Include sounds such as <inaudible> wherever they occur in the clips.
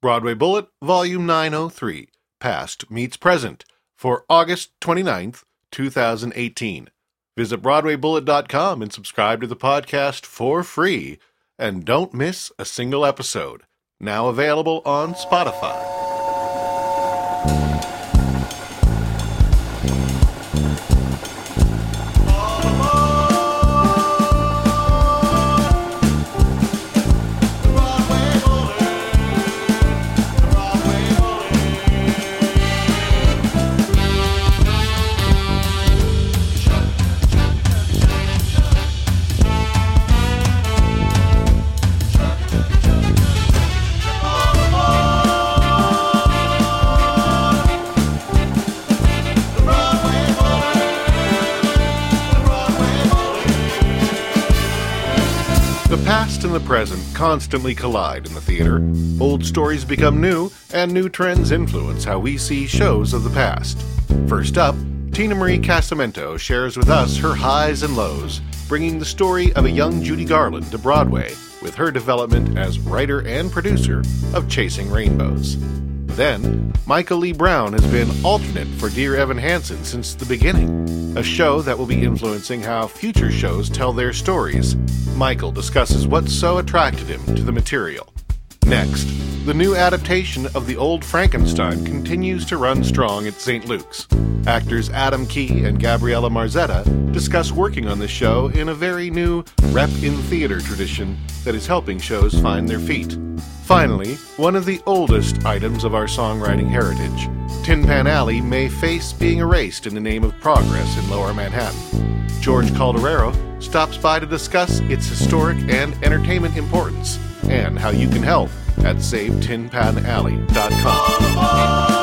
Broadway Bullet, Volume 903, Past Meets Present, for August 29th, 2018. Visit BroadwayBullet.com and subscribe to the podcast for free. And don't miss a single episode. Now available on Spotify. Constantly collide in the theater. Old stories become new, and new trends influence how we see shows of the past. First up, Tina Marie Casamento shares with us her highs and lows, bringing the story of a young Judy Garland to Broadway with her development as writer and producer of Chasing Rainbows. Then, Michael Lee Brown has been alternate for Dear Evan Hansen since the beginning, a show that will be influencing how future shows tell their stories. Michael discusses what so attracted him to the material. Next, the new adaptation of the old Frankenstein continues to run strong at St. Luke's. Actors Adam Key and Gabriella Marzetta discuss working on the show in a very new rep in theater tradition that is helping shows find their feet. Finally, one of the oldest items of our songwriting heritage, Tin Pan Alley may face being erased in the name of progress in Lower Manhattan. George Calderaro stops by to discuss its historic and entertainment importance and how you can help at SaveTinPanAlley.com.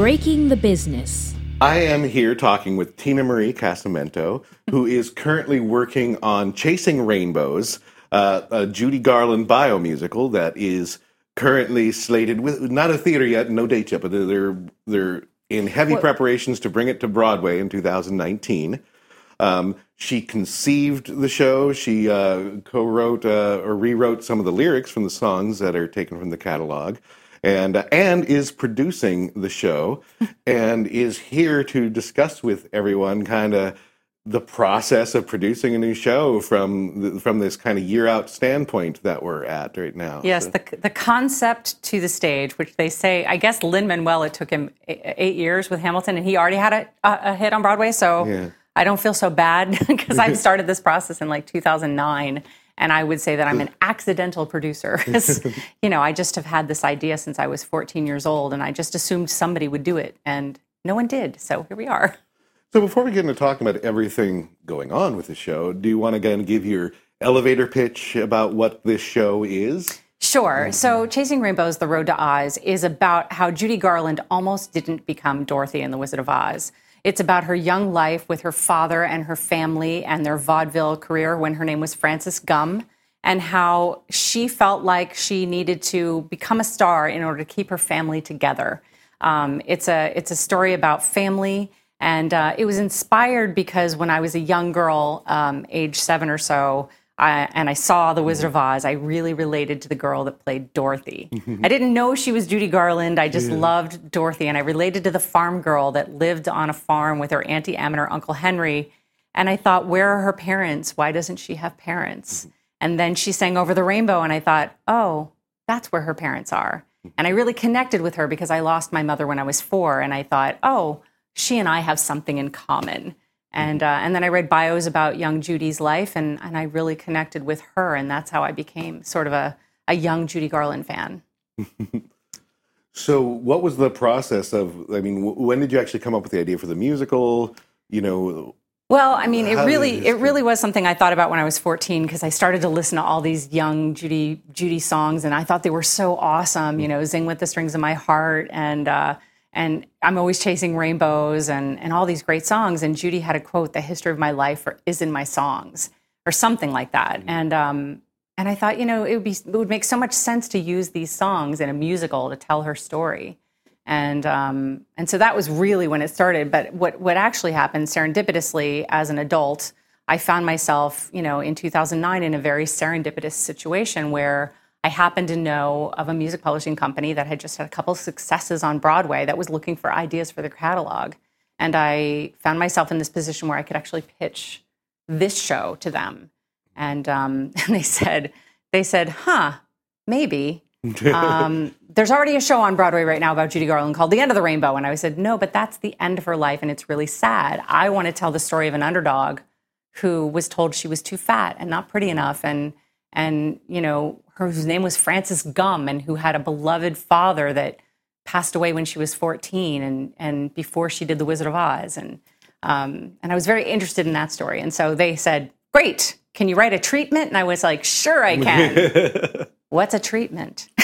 Breaking the Business. I am here talking with Tina Marie Casamento, who is currently working on Chasing Rainbows, uh, a Judy Garland biomusical that is currently slated with not a theater yet, no date yet, but they're they're, they're in heavy preparations to bring it to Broadway in 2019. Um, she conceived the show. She uh, co-wrote uh, or rewrote some of the lyrics from the songs that are taken from the catalog, and uh, and is producing the show, and is here to discuss with everyone kind of the process of producing a new show from the, from this kind of year out standpoint that we're at right now. Yes, So- the, the concept to the stage, which they say, I guess Lin Manuel, it took him eight years with Hamilton, and he already had a, a, a hit on Broadway. So Yeah. I don't feel so bad <laughs> because I've <laughs> started this process in like 2009. And I would say that I'm an <laughs> accidental producer. <laughs> <laughs> you know, I just have had this idea since I was 14 years old, and I just assumed somebody would do it, and no one did. So here we are. So before we get into talking about everything going on with the show, do you want to again give your elevator pitch about what this show is? Sure. So, Chasing Rainbows, The Road to Oz is about how Judy Garland almost didn't become Dorothy in The Wizard of Oz. It's about her young life with her father and her family and their vaudeville career when her name was Frances Gumm, and how she felt like she needed to become a star in order to keep her family together. Um, it's a it's a story about family, and uh, it was inspired because when I was a young girl, um, age seven or so, I, and I saw The Wizard of Oz, I really related to the girl that played Dorothy. Mm-hmm. I didn't know she was Judy Garland. I just loved Dorothy, and I related to the farm girl that lived on a farm with her Auntie Em and her Uncle Henry. And I thought, where are her parents? Why doesn't she have parents? Mm-hmm. And then she sang Over the Rainbow, and I thought, oh, that's where her parents are. Mm-hmm. And I really connected with her because I lost my mother when I was four, and I thought, oh, she and I have something in common. And uh, and then I read bios about young Judy's life, and and I really connected with her, and that's how I became sort of a a young Judy Garland fan. <laughs> So, what was the process of? I mean, w- when did you actually come up with the idea for the musical? You know, Well, I mean, it How really, it really was something I thought about when I was 14 because I started to listen to all these young Judy Judy songs, and I thought they were so awesome. You know, "Zing with the Strings of My Heart" and uh, and I'm always chasing rainbows and and all these great songs. And Judy had a quote: "The history of my life is in my songs," or something like that. And um, and I thought, you know, it would be it would make so much sense to use these songs in a musical to tell her story. And um, and so that was really when it started. But what what actually happened serendipitously as an adult, I found myself, you know, in 2009 in a very serendipitous situation where I happened to know of a music publishing company that had just had a couple of successes on Broadway that was looking for ideas for their catalog. And I found myself in this position where I could actually pitch this show to them. And, um, <laughs> and they said, they said, huh, maybe. <laughs> um, there's already a show on Broadway right now about Judy Garland called The End of the Rainbow. And I said, no, but that's the end of her life and it's really sad. I want to tell the story of an underdog who was told she was too fat and not pretty enough and and you know her whose name was Frances Gumm and who had a beloved father that passed away when she was 14 and and before she did The Wizard of Oz. And um, and I was very interested in that story. And so they said great. Can you write a treatment? And I was like sure I can. <laughs> What's a treatment? <laughs>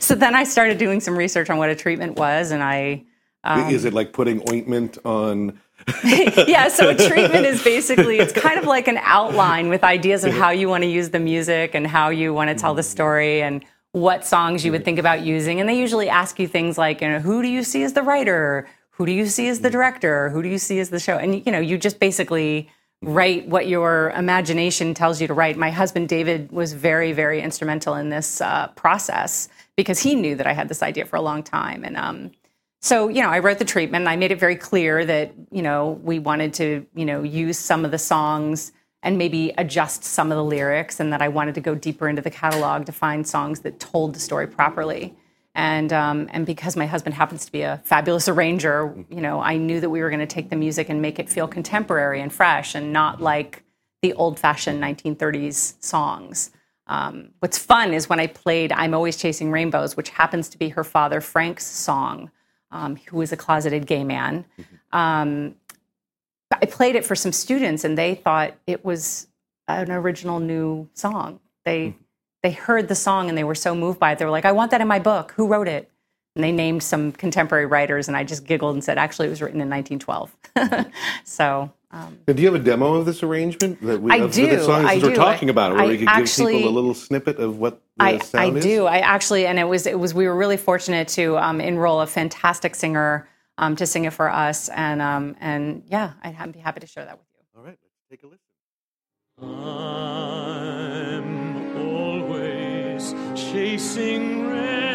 So then I started doing some research on what a treatment was and I um, is it like putting ointment on <laughs> yeah, so a treatment is <laughs> basically it's kind of like an outline with ideas of how you want to use the music and how you want to tell the story and what songs you would think about using. And they usually ask you things like, you know, who do you see as the writer? Who do you see as the director? Who do you see as the show? And you know, you just basically write what your imagination tells you to write. My husband David was very, very instrumental in this uh, process because he knew that I had this idea for a long time, and um, so you know i wrote the treatment. And i made it very clear that you know we wanted to you know use some of the songs and maybe adjust some of the lyrics and that i wanted to go deeper into the catalog to find songs that told the story properly. And um, and because my husband happens to be a fabulous arranger you know i knew that we were going to take the music and make it feel contemporary and fresh and not like the old-fashioned 1930s songs. Um, what's fun is when i played i'm always chasing rainbows which happens to be her father frank's song um, who was a closeted gay man. Um, I played it for some students, and they thought it was an original new song. They they heard the song and they were so moved by it. They were like, "I want that in my book. Who wrote it?" And they named some contemporary writers, and I just giggled and said, "Actually, it was written in 1912." <laughs> so. Um, do you have a demo of this arrangement that we I do. the song I we're talking about, where I we could actually, give people a little snippet of what the I, sound I is? do. I actually, and it was it was we were really fortunate to um, enroll a fantastic singer um, to sing it for us, and um, and yeah, I'd be happy to share that with you. All right, let's take a listen. I'm always chasing rainbows,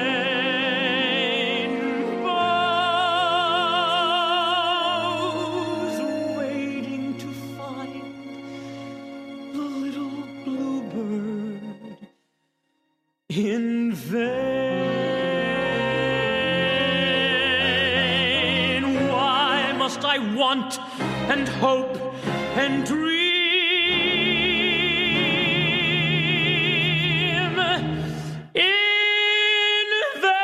want and hope and dream in vain?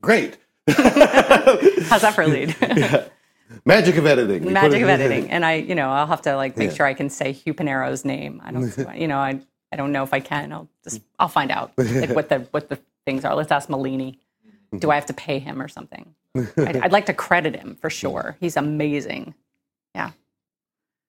Great. <laughs> How's that for a lead? <laughs> Magic of editing. We put Magic of editing, and I, you know, I'll have to like make Yeah. sure I can say Hugh Panaro's name. I don't, <laughs> you know, I, I don't know if I can. I'll just, I'll find out like what the <laughs> what the things are. Let's ask Malini. Do I have to pay him or something? I'd, I'd like to credit him for sure. He's amazing. Yeah.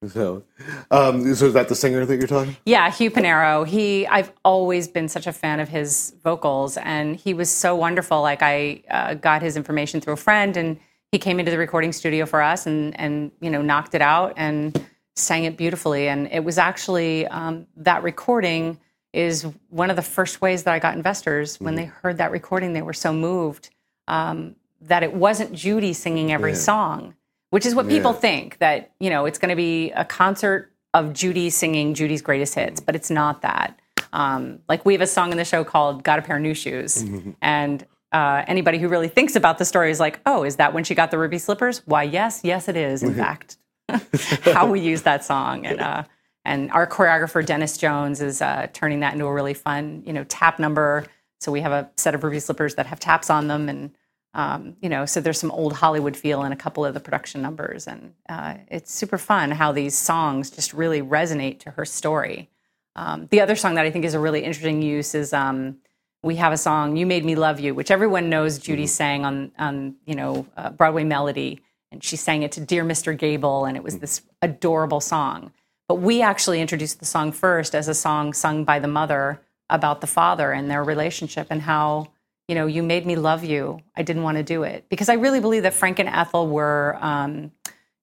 So, um, so is that the singer that you're talking? Yeah, Hugh Panaro. He, I've always been such a fan of his vocals, and he was so wonderful. Like I uh, got his information through a friend, and he came into the recording studio for us, and and you know knocked it out and sang it beautifully. And it was actually um, that recording is one of the first ways that I got investors. When they heard that recording, they were so moved um, that it wasn't Judy singing every Yeah. song, which is what people think that you know it's going to be a concert of Judy singing Judy's greatest hits, but it's not that. Um, like we have a song in the show called "Got a Pair of New Shoes," and uh, anybody who really thinks about the story is like, "Oh, is that when she got the ruby slippers?" Why, yes, yes, it is. In fact, <laughs> how we use that song, and uh, and our choreographer Denis Jones is uh, turning that into a really fun, you know, tap number. So we have a set of ruby slippers that have taps on them, and um, you know, so there's some old Hollywood feel in a couple of the production numbers, and uh, it's super fun how these songs just really resonate to her story. Um, the other song that I think is a really interesting use is um, we have a song "You Made Me Love You," which everyone knows Judy sang on on you know uh, Broadway Melody, and she sang it to Dear Mr. Gable, and it was hmm. this adorable song. But we actually introduced the song first as a song sung by the mother about the father and their relationship and how you know you made me love you. I didn't want to do it because I really believe that Frank and Ethel were, um,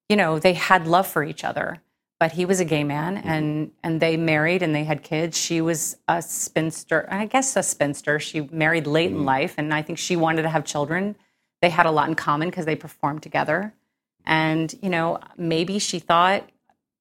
you know, they had love for each other. But he was a gay man, mm-hmm. and and they married and they had kids. She was a spinster, I guess a spinster. She married late in mm. life, and I think she wanted to have children. They had a lot in common because they performed together. And you know, maybe she thought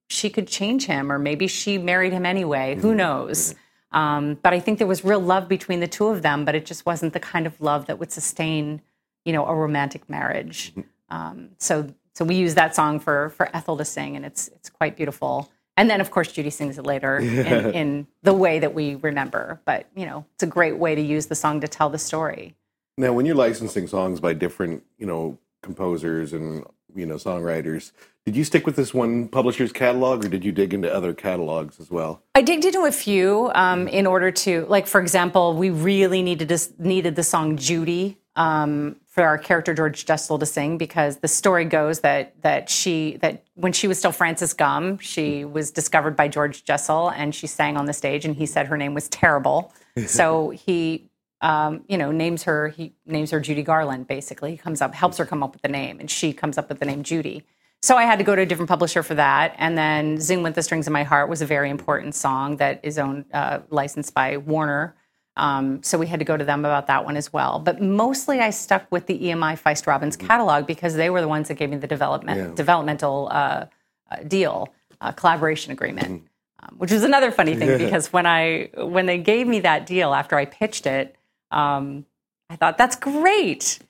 she could change him, or maybe she married him anyway. Who knows? Um, but I think there was real love between the two of them, but it just wasn't the kind of love that would sustain, you know, a romantic marriage. Um, so, so we use that song for for Ethel to sing, and it's it's quite beautiful. And then, of course, Judy sings it later <laughs> in, in the way that we remember. But you know, it's a great way to use the song to tell the story. Now, when you're licensing songs by different, you know, composers and you know songwriters, did you stick with this one publisher's catalog, or did you dig into other catalogs as well? I digged into a few um, in order to, like, for example, we really needed this, needed the song Judy um, for our character George Jessel to sing because the story goes that that she that when she was still Frances Gumm, she was discovered by George Jessel and she sang on the stage, and he said her name was terrible, <laughs> so he. Um, you know, names her. He names her Judy Garland. Basically, he comes up, helps her come up with the name, and she comes up with the name Judy. So I had to go to a different publisher for that. And then Zing with the Strings of My Heart was a very important song that is owned, uh, licensed by Warner. Um, so we had to go to them about that one as well. But mostly I stuck with the EMI Feist Robbins catalog because they were the ones that gave me the development, Yeah. developmental uh, uh, deal, uh, collaboration agreement. Um, which was another funny thing <laughs> because when I when they gave me that deal after I pitched it, um, I thought that's great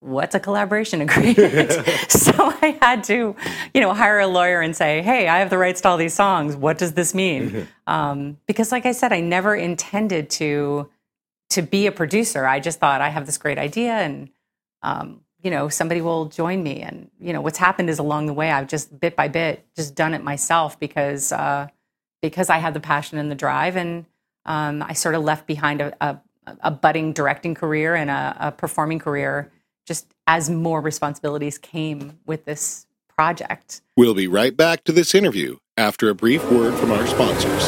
what's a collaboration agreement? <laughs> so I had to, you know, hire a lawyer and say, hey, I have the rights to all these songs. What does this mean? Um, because, like I said, I never intended to to be a producer. I just thought I have this great idea and. Um, you know, somebody will join me, and you know what's happened is along the way, I've just bit by bit just done it myself because uh, because I had the passion and the drive, and um, I sort of left behind a, a, a budding directing career and a, a performing career just as more responsibilities came with this project. We'll be right back to this interview after a brief word from our sponsors.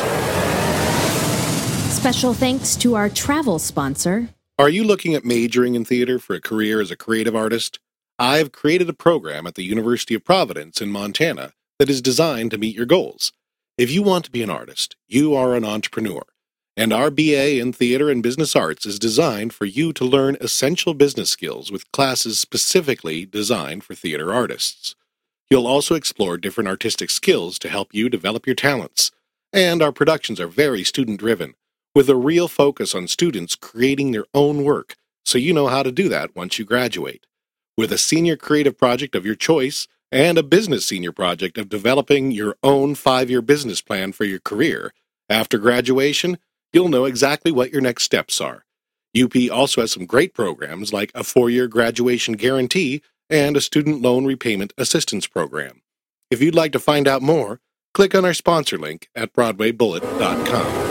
Special thanks to our travel sponsor, Are you looking at majoring in theater for a career as a creative artist? I've created a program at the University of Providence in Montana that is designed to meet your goals. If you want to be an artist, you are an entrepreneur. And our BA in Theater and Business Arts is designed for you to learn essential business skills with classes specifically designed for theater artists. You'll also explore different artistic skills to help you develop your talents. And our productions are very student driven, with a real focus on students creating their own work, so you know how to do that once you graduate. With a senior creative project of your choice and a business senior project of developing your own five year business plan for your career, after graduation, you'll know exactly what your next steps are. UP also has some great programs like a four year graduation guarantee and a student loan repayment assistance program. If you'd like to find out more, click on our sponsor link at BroadwayBullet.com.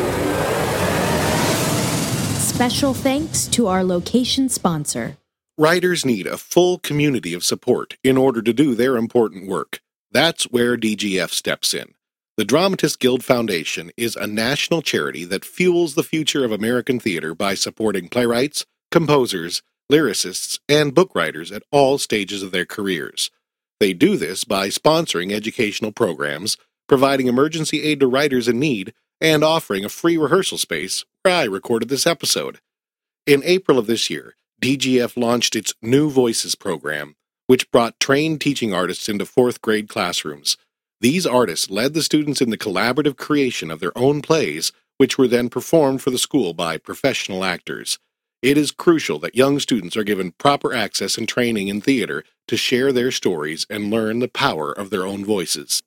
special thanks to our location sponsor. Writers need a full community of support in order to do their important work. That's where DGF steps in. The Dramatists Guild Foundation is a national charity that fuels the future of American theater by supporting playwrights, composers, lyricists, and book writers at all stages of their careers. They do this by sponsoring educational programs, providing emergency aid to writers in need, and offering a free rehearsal space where I recorded this episode. In April of this year, DGF launched its New Voices program, which brought trained teaching artists into fourth grade classrooms. These artists led the students in the collaborative creation of their own plays, which were then performed for the school by professional actors. It is crucial that young students are given proper access and training in theater to share their stories and learn the power of their own voices.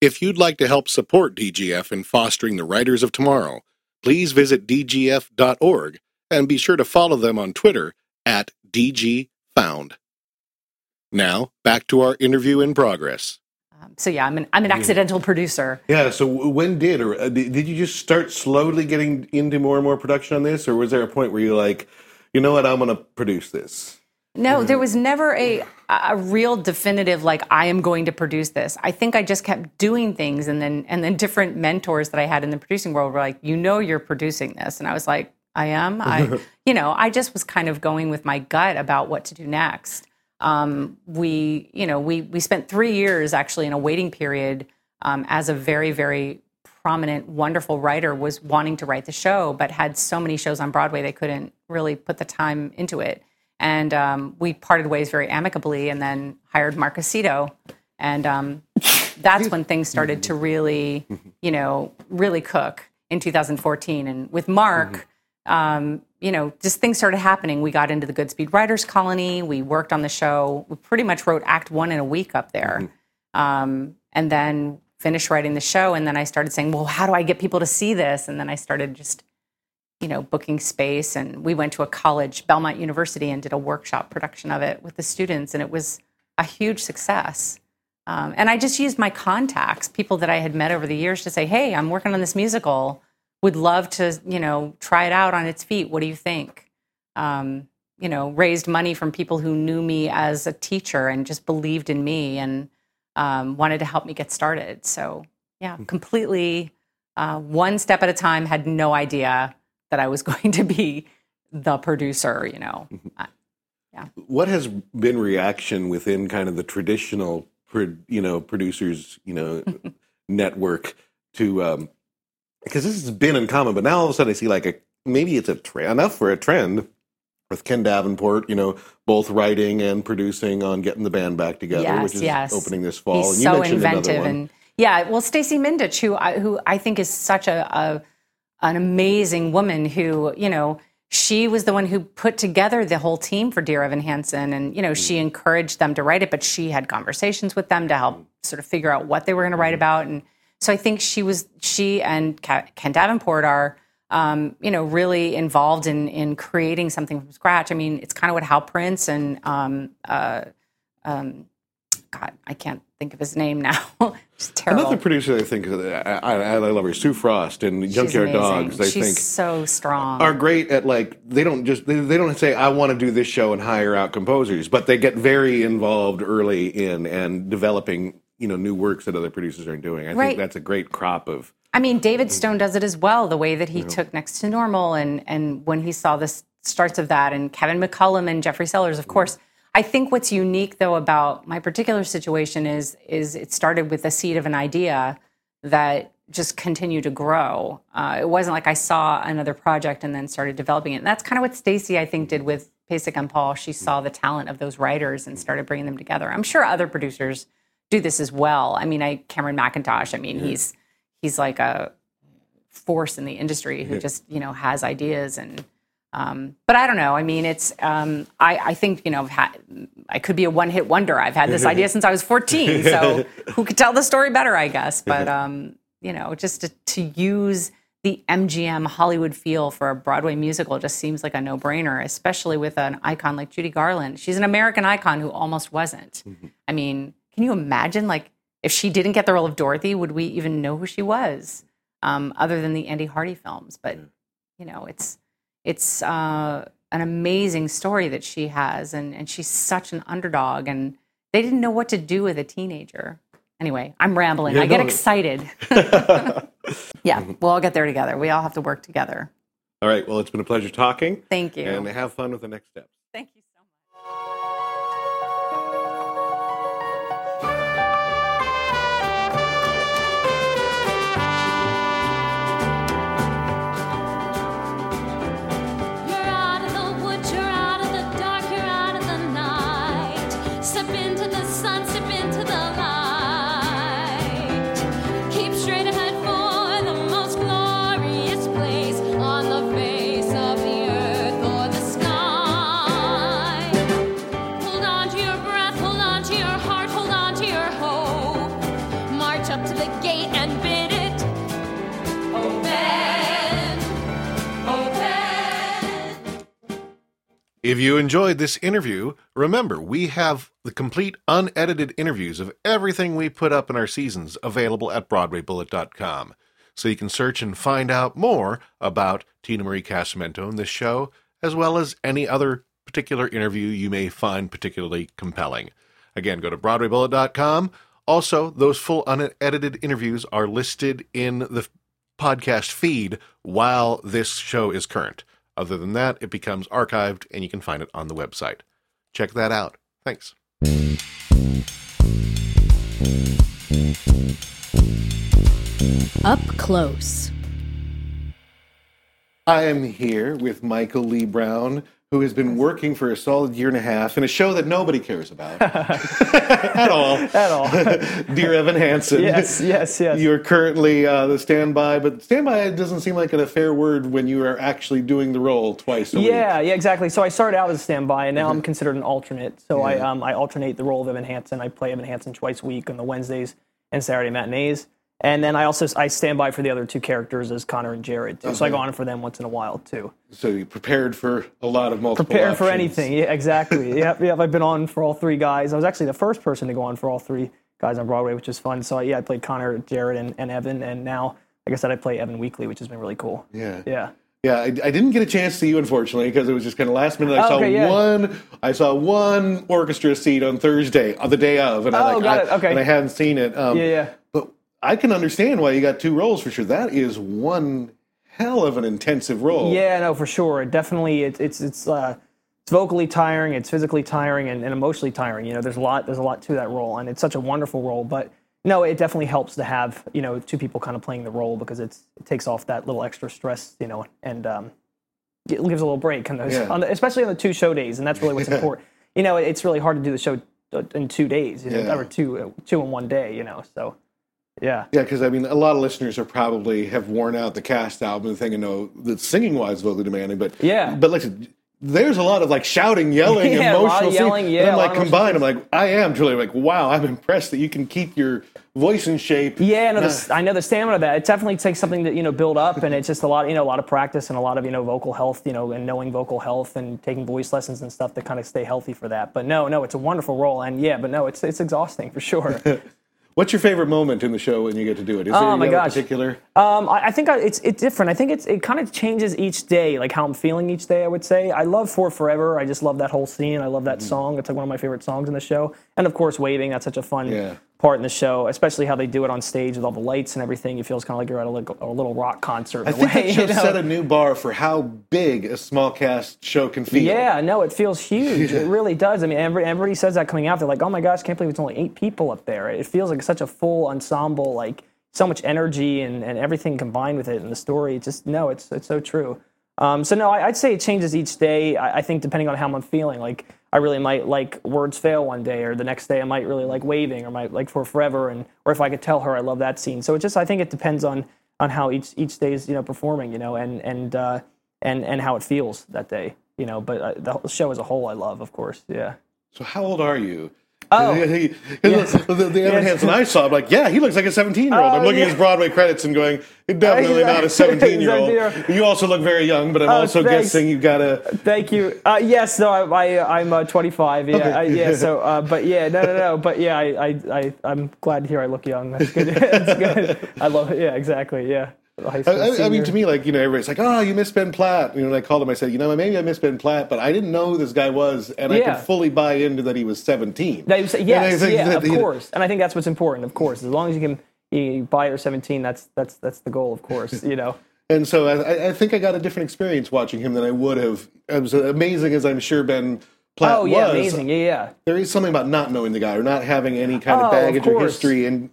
If you'd like to help support DGF in fostering the writers of tomorrow, please visit dgf.org and be sure to follow them on Twitter at DGFound. Now, back to our interview in progress. Um, so yeah, I'm an I'm an accidental producer. Yeah. So when did or uh, did did you just start slowly getting into more and more production on this, or was there a point where you're like, you know what, I'm going to produce this? No, there was never a a real definitive like I am going to produce this. I think I just kept doing things and then and then different mentors that I had in the producing world were like, "You know you're producing this." And I was like, "I am." I <laughs> you know, I just was kind of going with my gut about what to do next. Um, we, you know, we we spent 3 years actually in a waiting period um, as a very very prominent wonderful writer was wanting to write the show but had so many shows on Broadway they couldn't really put the time into it and um, we parted ways very amicably and then hired Marc Acito. And um, that's when things started to really, you know, really cook in 2014. And with Mark, um, you know, just things started happening. We got into the Goodspeed Writers Colony. We worked on the show. We pretty much wrote Act One in a week up there. Um, and then finished writing the show. And then I started saying, well, how do I get people to see this? And then I started just you know, booking space. And we went to a college, Belmont University, and did a workshop production of it with the students. And it was a huge success. Um, and I just used my contacts, people that I had met over the years, to say, "Hey, I'm working on this musical. Would love to, you know, try it out on its feet. What do you think?" Um, you know, raised money from people who knew me as a teacher and just believed in me and um, wanted to help me get started. So, yeah, completely uh, one step at a time. Had no idea that I was <laughs> going to be the producer, you know. I- What has been reaction within kind of the traditional, you know, producers, you know, <laughs> network to um because this has been uncommon, but now all of a sudden I see like a maybe it's a trend enough for a trend with Ken Davenport, you know, both writing and producing on getting the band back together, Yes, which is yes. opening this fall. He's and you so mentioned inventive and yeah. Well, Stacey Mindich, who I, who I think is such a, a an amazing woman, who you know she was the one who put together the whole team for Dear Evan Hansen, and you know Mm. she encouraged them to write it, but she had conversations with them to Mm. help sort of figure out what they were going to write about, and so I think she was she and Ken Davenport are. Um, you know, really involved in in creating something from scratch. I mean, it's kind of what Hal Prince and um, uh, um, God, I can't think of his name now. <laughs> It's terrible. Another producer I think I, I, I love her, Sue Frost and Junkyard. Dogs. I She's think so strong. are great at like they don't just they, they don't say I want to do this show and hire out composers, but they get very involved early in and developing you know new works that other producers aren't doing. I Right. think that's a great crop of I mean, David mm-hmm. Stone does it as well. The way that he took Next to Normal, and and when he saw the starts of that, and Kevin McCollum and Jeffrey Sellers, of mm-hmm. course. I think what's unique though about my particular situation is is it started with the seed of an idea that just continued to grow. Uh, it wasn't like I saw another project and then started developing it. And that's kind of what Stacey I think did mm-hmm. with Pasek and Paul. She saw the talent of those writers and started bringing them together. I'm sure other producers do this as well. I mean, I Cameron Mackintosh. I mean, he's he's like a force in the industry who just you know has ideas and um, but I don't know. I mean, it's um, I, I think you know I've had, I could be a one hit wonder. I've had this <laughs> idea since I was 14, so <laughs> who could tell the story better, I guess. But um, you know, just to, to use the MGM Hollywood feel for a Broadway musical just seems like a no brainer, especially with an icon like Judy Garland. She's an American icon who almost wasn't. I mean, can you imagine like if she didn't get the role of Dorothy, would we even know who she was? Um, other than the Andy Hardy films, but you know, it's it's uh, an amazing story that she has, and and she's such an underdog, and they didn't know what to do with a teenager. Anyway, I'm rambling. Yeah, I get no. excited. <laughs> <laughs> yeah, we'll all get there together. We all have to work together. all right. Well, it's been a pleasure talking, Thank you. and have fun with the next step. If you enjoyed this interview, remember we have the complete unedited interviews of everything we put up in our seasons available at BroadwayBullet.com. So you can search and find out more about Tina Marie Casamento in this show, as well as any other particular interview you may find particularly compelling. Again, go to BroadwayBullet.com. Also, those full unedited interviews are listed in the podcast feed while this show is current. Other than that, it becomes archived and you can find it on the website. Check that out. Thanks. Up close. I am here with Michael Lee Brown, who has been working for a solid year and a half in a show that nobody cares about <laughs> at all. <laughs> At all. <laughs> Dear Evan Hansen. yes, yes, yes. You're currently uh, the standby, but standby doesn't seem like a fair word when you are actually doing the role twice a week. yeah, yeah, exactly. So I started out as a standby, and now I'm considered an alternate. So I um, I alternate the role of Evan Hansen. I play Evan Hansen twice a week on the Wednesdays and Saturday matinees, and then I also I stand by for the other two characters as Connor and Jared. Too. So I go on for them once in a while too. So you prepared for a lot of multiple Prepared for anything. Yeah, exactly. <laughs> yep, yep. I've been on for all three guys. I was actually the first person to go on for all three guys on Broadway, which is fun. So yeah, I played Connor, Jared, and, and Evan, and now, like I said, I play Evan weekly, which has been really cool. Yeah. Yeah. Yeah, I, I didn't get a chance to see you unfortunately because it was just kind of last minute. I Oh, saw okay, yeah. one. I saw one orchestra seat on Thursday, on the day of, and I Oh, like, got I, it, okay. and I hadn't seen it. Um, Yeah, yeah. But I can understand why you got two roles for sure. That is one hell of an intensive role. Yeah, no, for sure. Definitely, it's it's it's uh, it's vocally tiring, it's physically tiring, and, and emotionally tiring. You know, there's a lot there's a lot to that role, and it's such a wonderful role. But no, it definitely helps to have you know two people kind of playing the role because it's it takes off that little extra stress, you know, and um, it gives a little break on those, Yeah. on the, especially on the two show days, and that's really what's <laughs> important. You know, it's really hard to do the show uh, in two days, you know, Yeah. or two uh, two in one day. You know, so yeah. Yeah, because I mean, a lot of listeners are probably have worn out the cast album and thinking, no, the singing wise vocally demanding, but Yeah. but listen, there's a lot of like shouting, yelling, <laughs> Yeah, a lot of emotional yelling, yeah, And I'm like combined. I'm like, I am truly like, wow, I'm impressed that you can keep your voice in shape. Yeah, no, the, I know the stamina of that. It definitely takes something to you know build up, and it's just a lot, you know, a lot of practice and a lot of you know vocal health, you know, and knowing vocal health and taking voice lessons and stuff to kind of stay healthy for that. But no, no, it's a wonderful role, and yeah, but no, it's it's exhausting for sure. <laughs> What's your favorite moment in the show when you get to do it? Is there Oh, my you have a gosh. particular? Um, I, I think I, it's it's different. I think it's it kind of changes each day, like how I'm feeling each day. I would say I love For Forever. I just love that whole scene. I love that Mm-hmm. song. It's like one of my favorite songs in the show. And of course, Waving. That's such a fun Yeah. Part in the show, especially how they do it on stage with all the lights and everything. It feels kind of like you're at a, little- a little rock concert. I think way, that <laughs> show you know? set a new bar for how big a small cast show can feel. Yeah, no, it feels huge. it <laughs> really does. I mean, every, everybody says that coming out. They're like, "Oh my gosh, can't believe it's only eight people up there." It feels like such a full ensemble, like so much energy and, and everything combined with it, and the story. Just no, it's it's so true. Um, so no, I, I'd say it changes each day. I, I think depending on how I'm feeling. Like I really might like Words Fail one day, or the next day I might really like Waving, or might like For Forever, and or if I could tell her I love that scene. So it just I think it depends on on how each each day is you know performing, you know, and and uh, and and how it feels that day, you know. But uh, the show as a whole, I love, of course. Yeah. So how old are you? Oh. He- he- Yes. the, the, the Evan Yes. Hansen I saw, I'm like, yeah, he looks like a 17 year old. I'm Oh, looking at his Broadway credits and going, definitely <laughs> not a 17 year old. 17-year-old. You also look very young, but I'm Oh, also thanks. guessing you've got a. Thank you. Uh, yes, no, I, I'm uh, 25. Yeah, Okay. I, yeah. So, <laughs> uh, but yeah, no, no, no. But yeah, I, I, I I'm glad to hear I look young. That's good. <laughs> That's good. I love it. Yeah, exactly. Yeah. I, I- I mean, to me, like, you know, everybody's like, oh, you miss Ben Platt. You know, and I called him, I said, you know, maybe I miss Ben Platt, but I didn't know who this guy was, and I could fully buy into that he was 17. That say- yes, yeah, that, of you know, course. And I think that's what's important. Of course, as long as you can you buy or 17, that's that's that's the goal. Of course, you know. <laughs> And so I- I, think I got a different experience watching him than I would have. As amazing as I'm sure Ben Platt Oh yeah, was, amazing. Yeah, yeah. there is something about not knowing the guy or not having any kind Oh, of of baggage or history and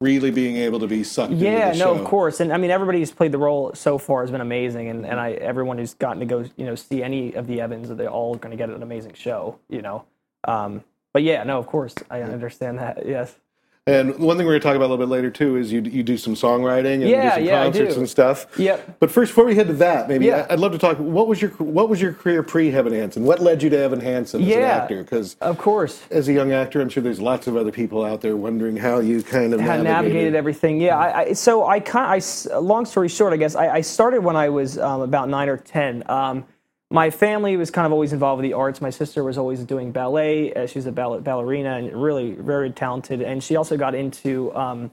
really being able to be sucked Yeah, into the no, show. of course, and I mean everybody who's played the role so far has been amazing, and, and I everyone who's gotten to go you know see any of the Evans, they're all going to get an amazing show, you know. Um, but yeah, no, of course, I understand that. <laughs> Yes. And one thing we're going to talk about a little bit later too is you you do some songwriting and Yeah, do some yeah, concerts do. and stuff. Yep. But first, before we head to that, maybe Yeah. I'd love to talk. What was your what was your career pre Evan Hansen? What led you to Evan Hansen as an actor? Because Of course. as a young actor, I'm sure there's lots of other people out there wondering how you kind of navigated. navigated everything. Yeah, I, I so I kind I long story short, I guess I, I started when I was um, about nine or ten. Um, my family was kind of always involved with the arts. My sister was always doing ballet. Uh, she was a ball- ballerina and really very talented. And she also got into um,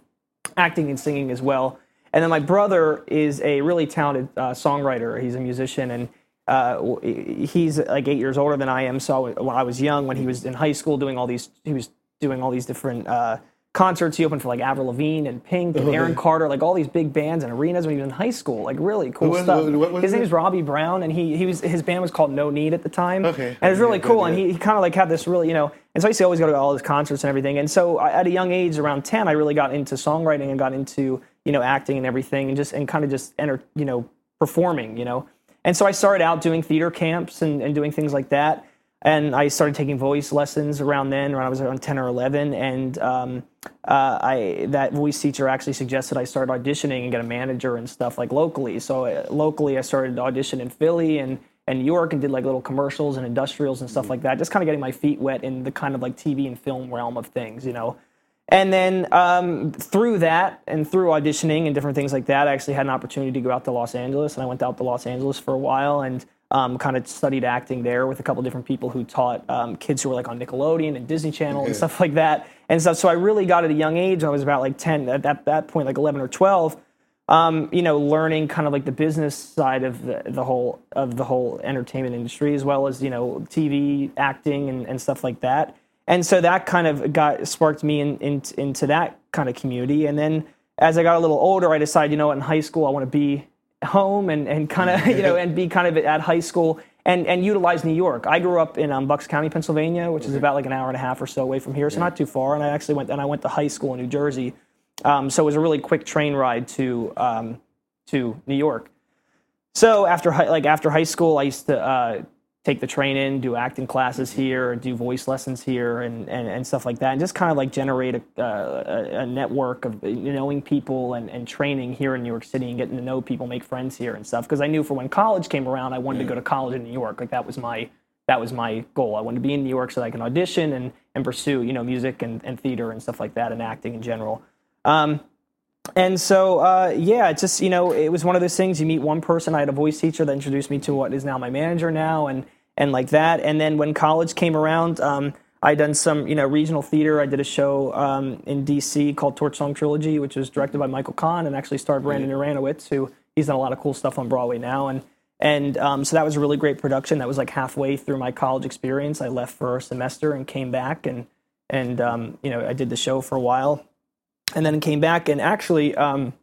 acting and singing as well. And then my brother is a really talented uh, songwriter. He's a musician, and uh, he's like eight years older than I am. So when I was young, when he was in high school, doing all these, he was doing all these different uh, concerts. He opened for like Avril Lavigne and Pink and oh, Aaron Carter, like all these big bands and arenas when he was in high school. Like really cool What- stuff. what- what was his name is Robbie Brown, and he he was his band was called No Need at the time. Okay. and it was really Yeah, cool. And he, he kind of like had this really you know. And so I used to always go to all his concerts and everything. And so I, at a young age, around ten, I really got into songwriting and got into you know acting and everything, and just and kind of just enter you know performing, you know. And so I started out doing theater camps and, and doing things like that. And I started taking voice lessons around then, when I was around 10 or 11. And um, uh, I that voice teacher actually suggested I start auditioning and get a manager and stuff like locally. So uh, locally, I started to audition in Philly and, and New York and did like little commercials and industrials and stuff like that. Just kind of getting my feet wet in the kind of like TV and film realm of things, you know. And then um, through that and through auditioning and different things like that, I actually had an opportunity to go out to Los Angeles. And I went out to Los Angeles for a while and um, kind of studied acting there with a couple different people who taught um, kids who were like on Nickelodeon and Disney Channel and stuff like that. And stuff. So I really got at a young age. I was about like 10, at that, that point, like 11 or 12 um, you know, learning kind of like the business side of the, the whole of the whole entertainment industry, as well as you know TV acting and, and stuff like that. And so that kind of got sparked me in, in, into that kind of community. And then as I got a little older, I decided, you know, in high school I want to be home and, and kind of <laughs> you know and be kind of at high school and and utilize New York. I grew up in um, Bucks County, Pennsylvania, which is about like an hour and a half or so away from here, so not too far. And I actually went and I went to high school in New Jersey. Um, so it was a really quick train ride to um, to New York. So after hi- like after high school, I used to uh, take the train in, do acting classes here, do voice lessons here, and, and, and stuff like that, and just kind of like generate a, uh, a, a network of knowing people and, and training here in New York City and getting to know people, make friends here and stuff. Because I knew for when college came around, I wanted to go to college in New York. Like that was my that was my goal. I wanted to be in New York so that I can audition and, and pursue you know music and, and theater and stuff like that and acting in general. Um, and so, uh, yeah, it's just you know, it was one of those things. You meet one person. I had a voice teacher that introduced me to what is now my manager now, and and like that. And then when college came around, um, I done some you know regional theater. I did a show um, in D.C. called Torch Song Trilogy, which was directed by Michael Kahn and actually starred Brandon Uranowitz, who he's done a lot of cool stuff on Broadway now. And and um, so that was a really great production. That was like halfway through my college experience. I left for a semester and came back, and and um, you know I did the show for a while and then came back and actually um,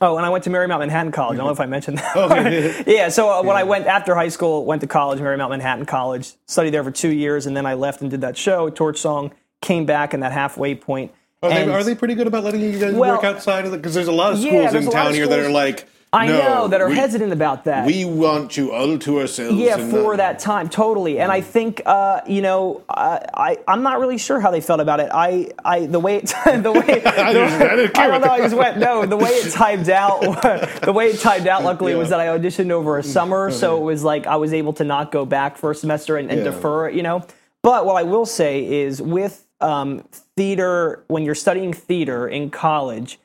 oh and i went to marymount manhattan college. I don't know if i mentioned that. <laughs> Yeah so uh, when i went after high school went to college marymount manhattan college studied there for two years and then i left and did that show torch song came back in that halfway point. Are they, are they pretty good about letting you guys Well- work outside of the? Because there's a lot of schools there's in town here that are like, i "No, know that are we, hesitant about that We want you all to ourselves. yeah for that time totally and i think uh, you know I, I i'm not really sure how they felt about it i i the way it the way <laughs> I didn't- I care <laughs> I don't know. I just went no. The way it timed out, <laughs> the way it timed out, luckily, was that I auditioned over a summer, so it was like I was able to not go back for a semester and, and Yeah. defer it, you know. But what I will say is, with um, theater, when you're studying theater in college,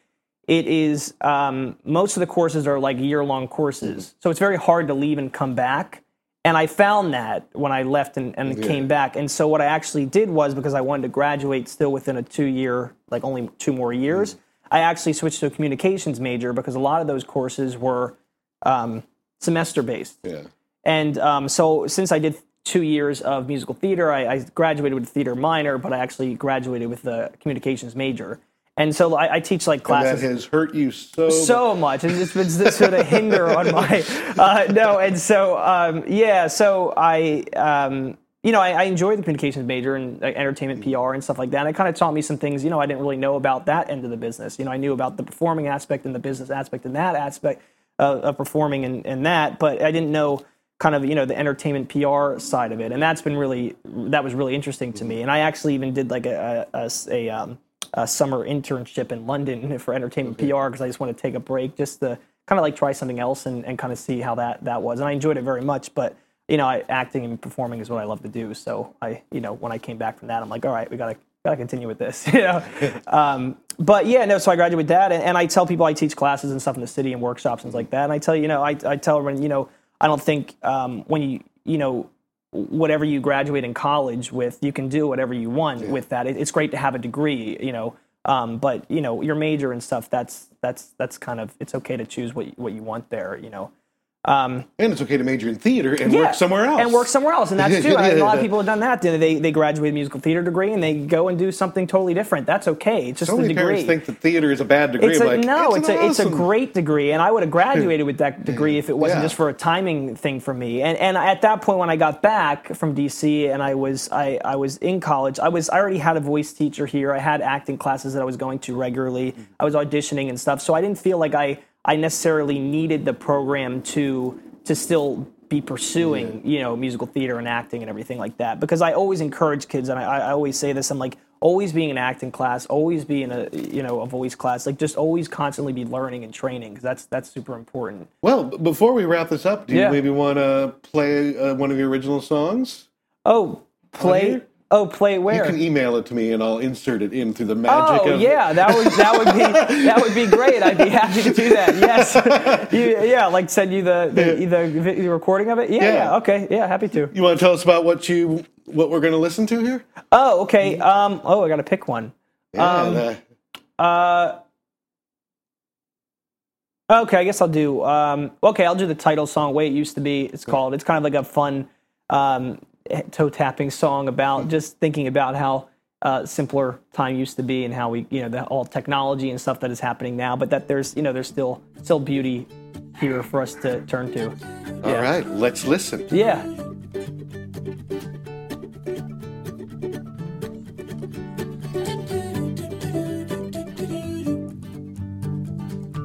it is um, most of the courses are like year long courses, so it's very hard to leave and come back. And I found that when I left and, and came back. And so what I actually did was because I wanted to graduate still within a two year, like only two more years, I actually switched to a communications major because a lot of those courses were um, semester based. Yeah. And um, so since I did two years of musical theater, I, I graduated with a theater minor, but I actually graduated with a communications major. And so I, I teach like classes. And that has hurt you so. so much. And it's been this sort of hinder on my <laughs> uh, no. And so um, yeah, so I um, you know I, I enjoyed the communications major and uh, entertainment PR and stuff like that. And it kind of taught me some things you know I didn't really know about that end of the business. You know I knew about the performing aspect and the business aspect and that aspect of, of performing and, and that, but I didn't know kind of you know the entertainment PR side of it, and that's been really that was really interesting to me. And I actually even did like a a, a, a, um, a summer internship in London <laughs> for entertainment PR because I just want to take a break just to kind of like try something else and, and kind of see how that that was. And I enjoyed it very much, but you know, I, acting and performing is what I love to do. So I, you know, when I came back from that, I'm like, all right, we gotta gotta continue with this, <laughs> you know. <laughs> um, but yeah, no. So I graduated with that, and, and I tell people I teach classes and stuff in the city and workshops and things like that. And I tell you, you know, I, I tell everyone, you know, I don't think um, when you, you know, whatever you graduate in college with, you can do whatever you want with that. It, it's great to have a degree, you know. Um, but you know, your major and stuff, that's that's that's kind of it's okay to choose what what you want there, you know. Um, and it's okay to major in theater and work somewhere else. and work somewhere else, and that's true. Yeah, a lot of people have done that. They they graduate a musical theater degree and they go and do something totally different. That's okay. It's just so the many degree. parents think that theater is a bad degree. It's a, like, no, it's, an a it's a great degree, and I would have graduated with that degree if it wasn't Yeah. just for a timing thing for me. And and at that point, when I got back from DC and I was I, I was in college, I was I already had a voice teacher here. I had acting classes that I was going to regularly. Mm-hmm. I was auditioning and stuff, so I didn't feel like I I necessarily needed the program to to still be pursuing you know musical theater and acting and everything like that because I always encourage kids and I, I always say this I'm like always be in an acting class always be in a you know a voice class like just always constantly be learning and training because that's that's super important Well, before we wrap this up, do you Yeah. maybe want to play uh, one of your original songs? oh play? Oh play where You can email it to me, and I'll insert it in through the magic of. Oh yeah, that would that would be <laughs> that would be great. I'd be happy to do that. Yes, <laughs> you, yeah, like send you the the, the, the recording of it. Yeah, Yeah. yeah, okay, yeah, happy to. You want to tell us about what you what we're going to listen to here? Oh, okay. Um, oh, I got to pick one. Yeah, uh, Uh, okay, I guess I'll do. Um, okay, I'll do the title song. Way it used to be. It's called. It's kind of like a fun um, toe tapping song about just thinking about how uh, simpler time used to be and how we, you know, the, all technology and stuff that is happening now. But that there's, you know, there's still still beauty here for us to turn to. all right, let's listen. Yeah.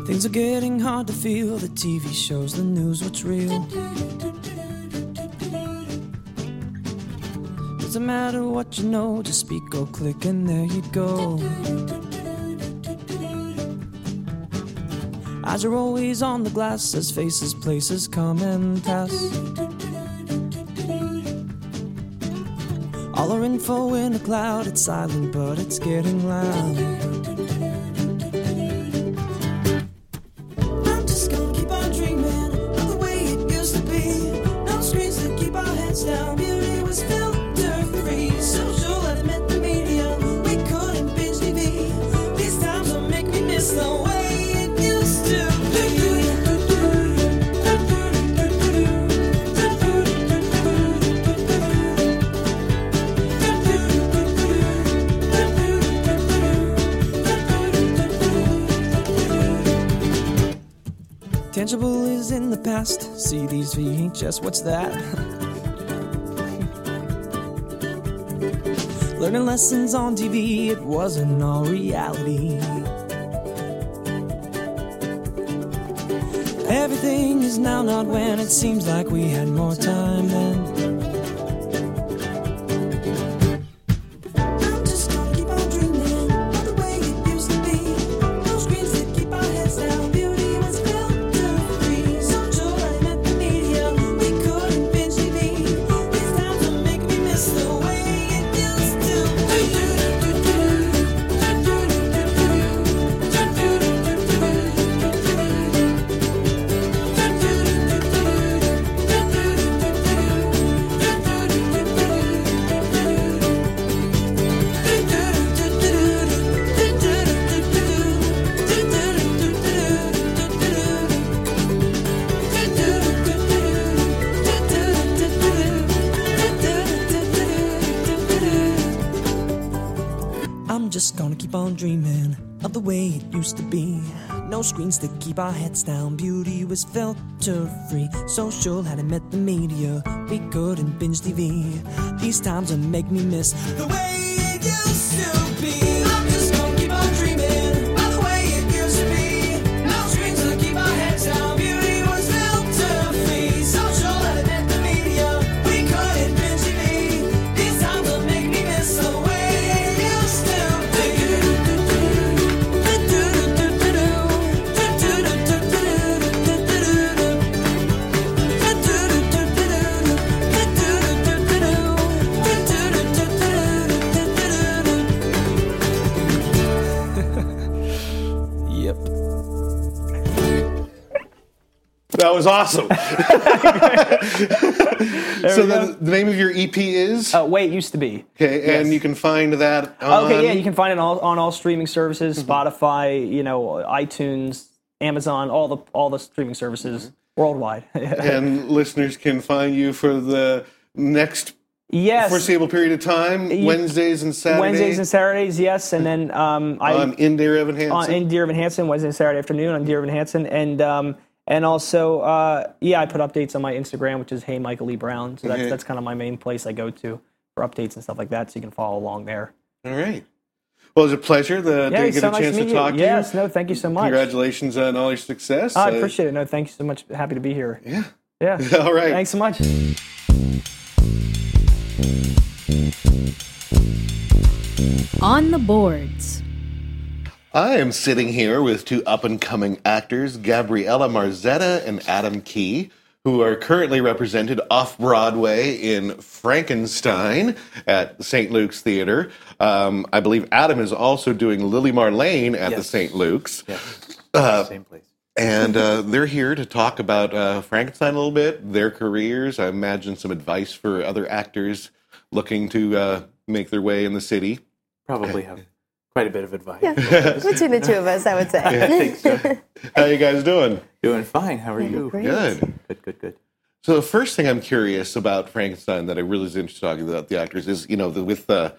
Things are getting hard to feel. The TV shows, the news, what's real. Doesn't matter what you know, just speak or click, and there you go. Eyes are always on the glass as faces, places come and pass. All our info in a cloud, it's silent, but it's getting loud. Tangible is in the past. CDs, VHS, what's that? <laughs> Learning lessons on TV, it wasn't all reality. Everything is now not when it seems like we had more time then. To keep our heads down. Beauty was filter free. Social hadn't met the media. We couldn't binge TV. These times will make me miss the way it used to That was awesome. <laughs> so the, the name of your EP is Uh, way it used to be. okay, and you can find that. On, Okay, yeah, you can find it on all, on all streaming services, Mm-hmm. Spotify, you know, iTunes, Amazon, all the all the streaming services. worldwide. <laughs> and listeners can find you for the next yes, foreseeable period of time, You- Wednesdays and Saturdays. Wednesdays and Saturdays, yes, and then um, I on in Dear Evan Hansen. on in Dear Evan Hansen Wednesday and Saturday afternoon on Dear Evan Hansen, and um, and also uh, yeah, I put updates on my Instagram, which is Hey Michael Lee Brown. So that's Okay. that's kind of my main place I go to for updates and stuff like that. So you can follow along there. All right. Well, it's a pleasure that Yeah, to get so a nice chance to to meet you. talk to Yes, you. Yes, no, thank you so much. Congratulations on all your success. I Uh, appreciate it. No, thank you so much. Happy to be here. Yeah. Yeah. <laughs> All right. Thanks so much. On the boards. I am sitting here with two up and coming actors, Gabriella Marzetta and Adam Key, who are currently represented off Broadway in Frankenstein at St. Luke's Theater. Um, I believe Adam is also doing Lily Marlene at the St. Luke's. Yes. Same place. And uh, they're here to talk about uh, Frankenstein a little bit, their careers. I imagine some advice for other actors looking to uh, make their way in the city. Probably have quite a bit of advice. <laughs> Between the two of us, I would say. I think so. <laughs> How you guys doing? Doing fine. How are you? Great. Good. Good, good, good. So the first thing I'm curious about Frankenstein that I really is interested talking about the actors is, you know, the, with uh,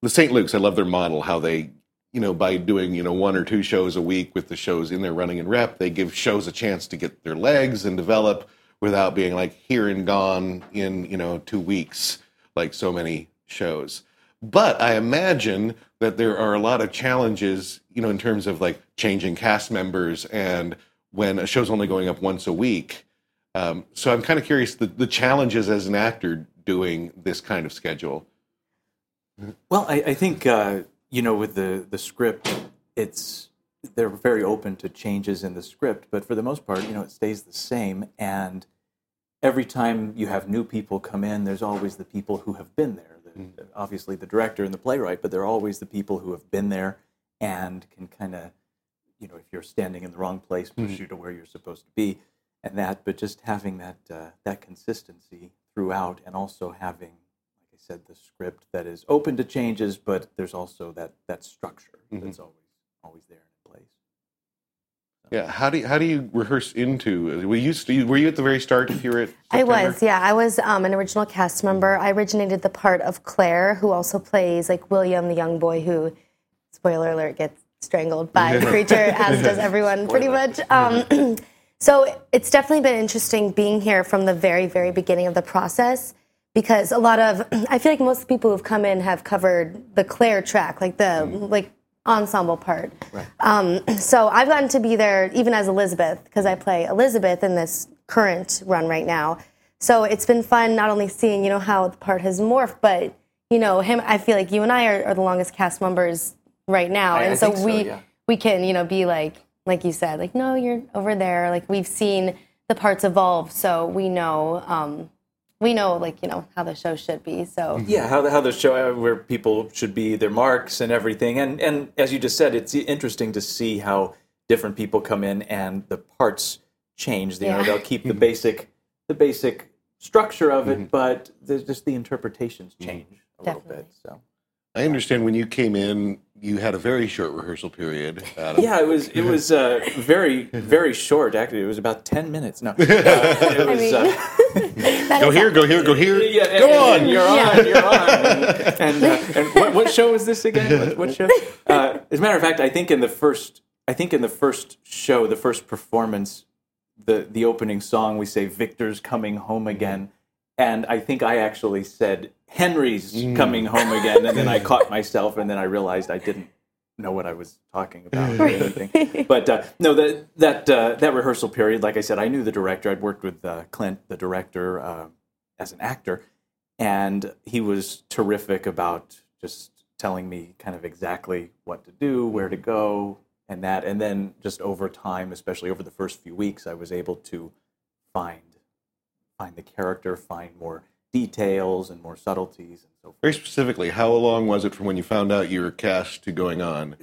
the St. Luke's, I love their model, how they, you know, by doing, you know, one or two shows a week with the shows in there running in rep, they give shows a chance to get their legs and develop without being like here and gone in, you know, two weeks, like so many shows. But I imagine that there are a lot of challenges, you know, in terms of like changing cast members and when a show's only going up once a week. Um, so I'm kind of curious the, the challenges as an actor doing this kind of schedule. Well, I, I think uh, you know with the the script, it's they're very open to changes in the script, but for the most part, you know, it stays the same. And every time you have new people come in, there's always the people who have been there. The, Obviously, the director and the playwright, but they're always the people who have been there and can kind of, you know, if you're standing in the wrong place, push you to where you're supposed to be, and that. But just having that uh, that consistency throughout, and also having like I said, the script that is open to changes, but there's also that that structure that's always always there in place. Yeah, how do you, how do you rehearse into? Were you were you at the very start if you were at? I was, yeah. I was um, an original cast member. I originated the part of Claire, who also plays like William, the young boy who, spoiler alert, gets strangled by <laughs> the creature, as does everyone pretty much. Um, <clears throat> so it's definitely been interesting being here from the very, very beginning of the process because a lot of <clears throat> I feel like most people who've come in have covered the Claire track, like the like ensemble part. Um, <clears throat> so I've gotten to be there even as Elizabeth because I play Elizabeth in this current run right now. So it's been fun not only seeing you know how the part has morphed, but you know him. I feel like you and I are, are the longest cast members right now, I- I and so think so, we yeah. we can you know be like like you said like no you're over there like we've seen the parts evolve so we know um, we know like you know how the show should be so. Mm-hmm. Yeah, how the, how the show uh, where people should be their marks and everything, and and as you just said, it's interesting to see how different people come in and the parts change. You know, they'll keep the mm-hmm. basic the basic structure of it, mm-hmm. but there's just the interpretations change a little bit. So I understand when you came in, you had a very short rehearsal period. Adam. yeah, it was it was uh, very very short. Actually, it was about ten minutes. No, uh, it <laughs> was. mean- uh, <laughs> Go here, go here, go here. Yeah, and- go and on. You're on. You're on. And, and, uh, and <laughs> what, what show is this again? What, what show? Uh, as a matter of fact, I think in the first, I think in the first show, the first performance, the the opening song, we say "Victor's coming home again," and I think I actually said "Henry's coming home again," and then I <laughs> caught myself, and then I realized I didn't know what I was talking about or anything. But uh, no, that that uh, that rehearsal period, like I said, I knew the director. I'd worked with uh, Clint, the director, uh, as an actor, and he was terrific about just telling me kind of exactly what to do, where to go, and that. And then just over time, especially over the first few weeks, I was able to find find the character, find more details and more subtleties and so forth. Very specifically, how long was it from when you found out you were cast to going on?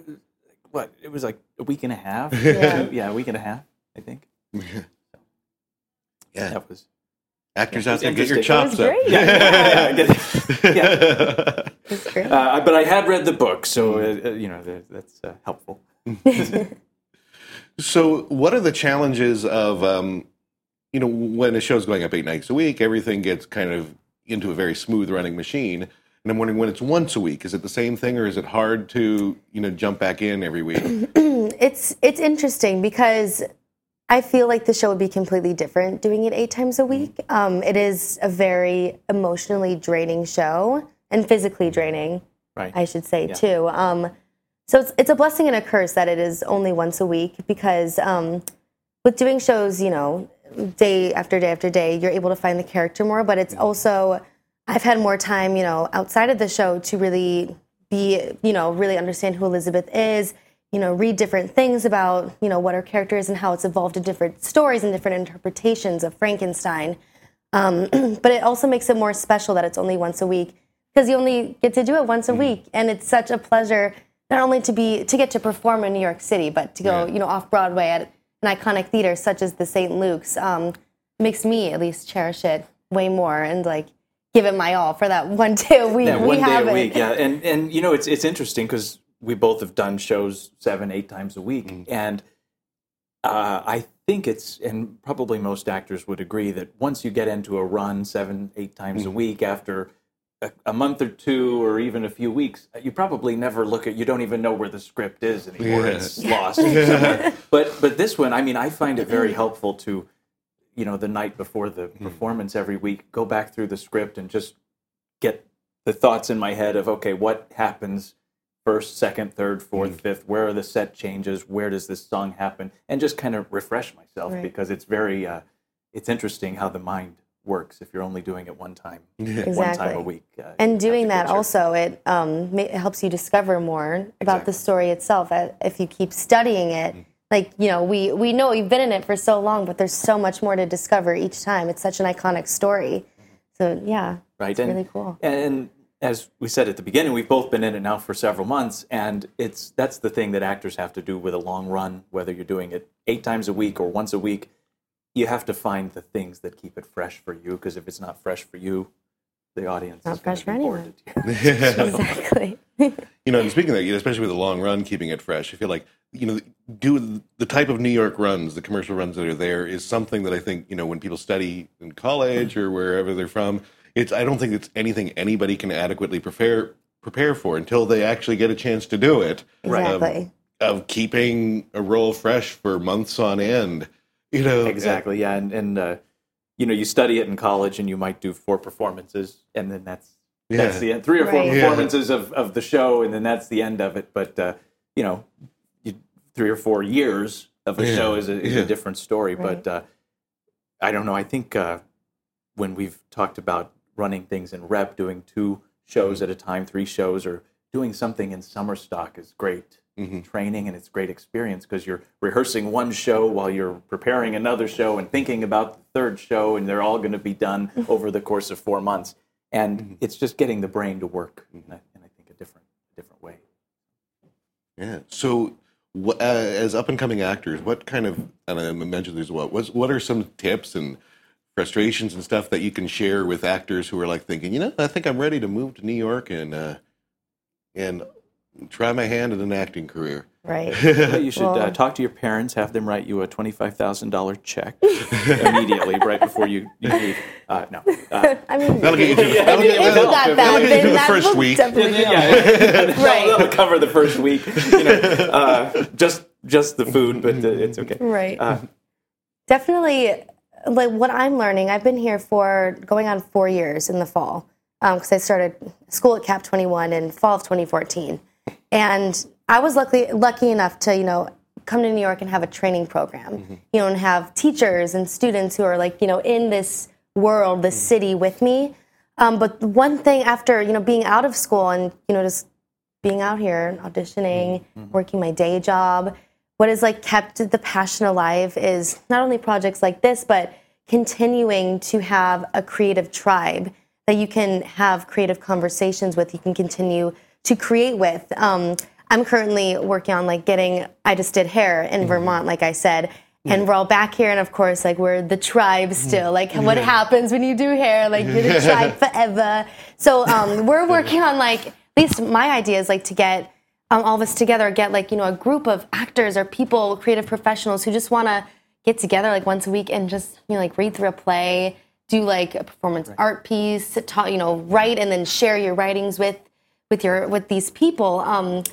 What it was like a week and a half. <laughs> Yeah. yeah, a week and a half, I think. <laughs> Yeah, That was actors Yeah, out there, it get your was chops up. great. yeah, yeah, yeah. it's <laughs> great Uh, but I had read the book, so uh, uh, you know that's uh, helpful. So, what are the challenges of, um, you know, when a show's going up eight nights a week, everything gets kind of into a very smooth running machine. And I'm wondering when it's once a week, is it the same thing, or is it hard to you know jump back in every week? <clears throat> it's it's interesting because I feel like the show would be completely different doing it eight times a week. Um, it is a very emotionally draining show and physically draining, Right. I should say too. Um, so it's it's a blessing and a curse that it is only once a week because um, with doing shows, you know, day after day after day, you're able to find the character more. But it's also I've had more time, you know, outside of the show to really be, you know, really understand who Elizabeth is, you know, read different things about, you know, what her character is and how it's evolved in different stories and different interpretations of Frankenstein. Um, <clears throat> but it also makes it more special that it's only once a week because you only get to do it once a week, and it's such a pleasure not only to be to get to perform in New York City, but to go, you know, off Broadway at an iconic theater such as the St. Luke's. Um, makes me at least cherish it way more and like give it my all for that one day a week. Yeah, we one day have a it. Yeah, <laughs> and and you know it's it's interesting because we both have done shows seven, eight times a week, Mm. and uh, I think it's and probably most actors would agree that once you get into a run seven, eight times Mm. a week after. A, a month or two, or even a few weeks, uh, you probably never look at. You don't even know where the script is anymore. Yeah. It's lost. somewhere. <laughs> but but this one, I mean, I find it very helpful to, you know, the night before the hmm. performance every week, go back through the script and just get the thoughts in my head of okay, what happens first, second, third, fourth, hmm. fifth? Where are the set changes? Where does this song happen? And just kind of refresh myself Right. because it's very, uh, it's interesting how the mind works if you're only doing it one time, <laughs> one time a week. Uh, And doing that to get your- also, it um, ma- it helps you discover more about Exactly. the story itself. uh, If you keep studying it, like you know, we we know we've been in it for so long, but there's so much more to discover each time. It's such an iconic story. So yeah, right? it's and, really cool. And as we said at the beginning, we've both been in it now for several months, and it's that's the thing that actors have to do with a long run, whether you're doing it eight times a week or once a week. You have to find the things that keep it fresh for you, because if it's not fresh for you, the audience Not is gonna fresh for anyone. to tears. <laughs> <laughs> exactly. You know, and speaking of that, especially with the long run, keeping it fresh, I feel like you know, do the type of New York runs, the commercial runs that are there, is something that I think you know when people study in college or wherever they're from, it's I don't think it's anything anybody can adequately prepare prepare for until they actually get a chance to do it. Exactly. Um, of keeping a role fresh for months on end, you know, Exactly, yeah, and and uh, you know, you study it in college, and you might do four performances, and then that's that's the end. Three or four Right. Yeah. performances of, of the show, and then that's the end of it. But uh, you know, you, three or four years of a Yeah. show is a, is Yeah. a different story. Right. But uh, I don't know. I think uh, when we've talked about running things in rep, doing two shows at a time, three shows, or doing something in summer stock is great Mhm. training and it's great experience because you're rehearsing one show while you're preparing another show and thinking about the third show, and they're all going to be done over the course of four months. And it's just getting the brain to work in, I, in I think a different different way. Yeah. So, uh, as up and coming actors, what kind of and I mentioned there's what what's, what are some tips and frustrations and stuff that you can share with actors who are like thinking, you know, I think I'm ready to move to New York and uh, and try my hand at an acting career. Right. <laughs> Well, you should uh, talk to your parents, have them write you a twenty five thousand dollar check <laughs> immediately, right before you, you leave. Uh, no, uh, <laughs> I mean, That'll get you through. That'll if get, that'll, that, that'll get you through the first week. definitely help. yeah, Right. that'll cover the first week. You know, uh, just just the food, but uh, it's okay. Right. Uh, definitely like what i'm learning i've been here for going on four years in the fall because i started school at CAP21 in fall of 2014 and i was lucky lucky enough to you know come to new york and have a training program mm-hmm. you know and have teachers and students who are like you know in this world this mm-hmm. city with me. Um, but one thing after you know being out of school and you know just being out here auditioning mm-hmm. working my day job what has like kept the passion alive is not only projects like this but continuing to have a creative tribe that you can have creative conversations with you can continue to create with. Um, i'm currently working on like getting i just did hair in vermont like i said and we're all back here and of course like we're the tribe still. Like what happens when you do hair? Like you're the <laughs> tribe forever. So um, we're working on like at least my idea is like to get um, all of us together get like you know a group of actors or people creative professionals who just want to get together like once a week and just you know like read through a play, do like a performance art piece, talk, you know, write and then share your writings with with your with these people. Um,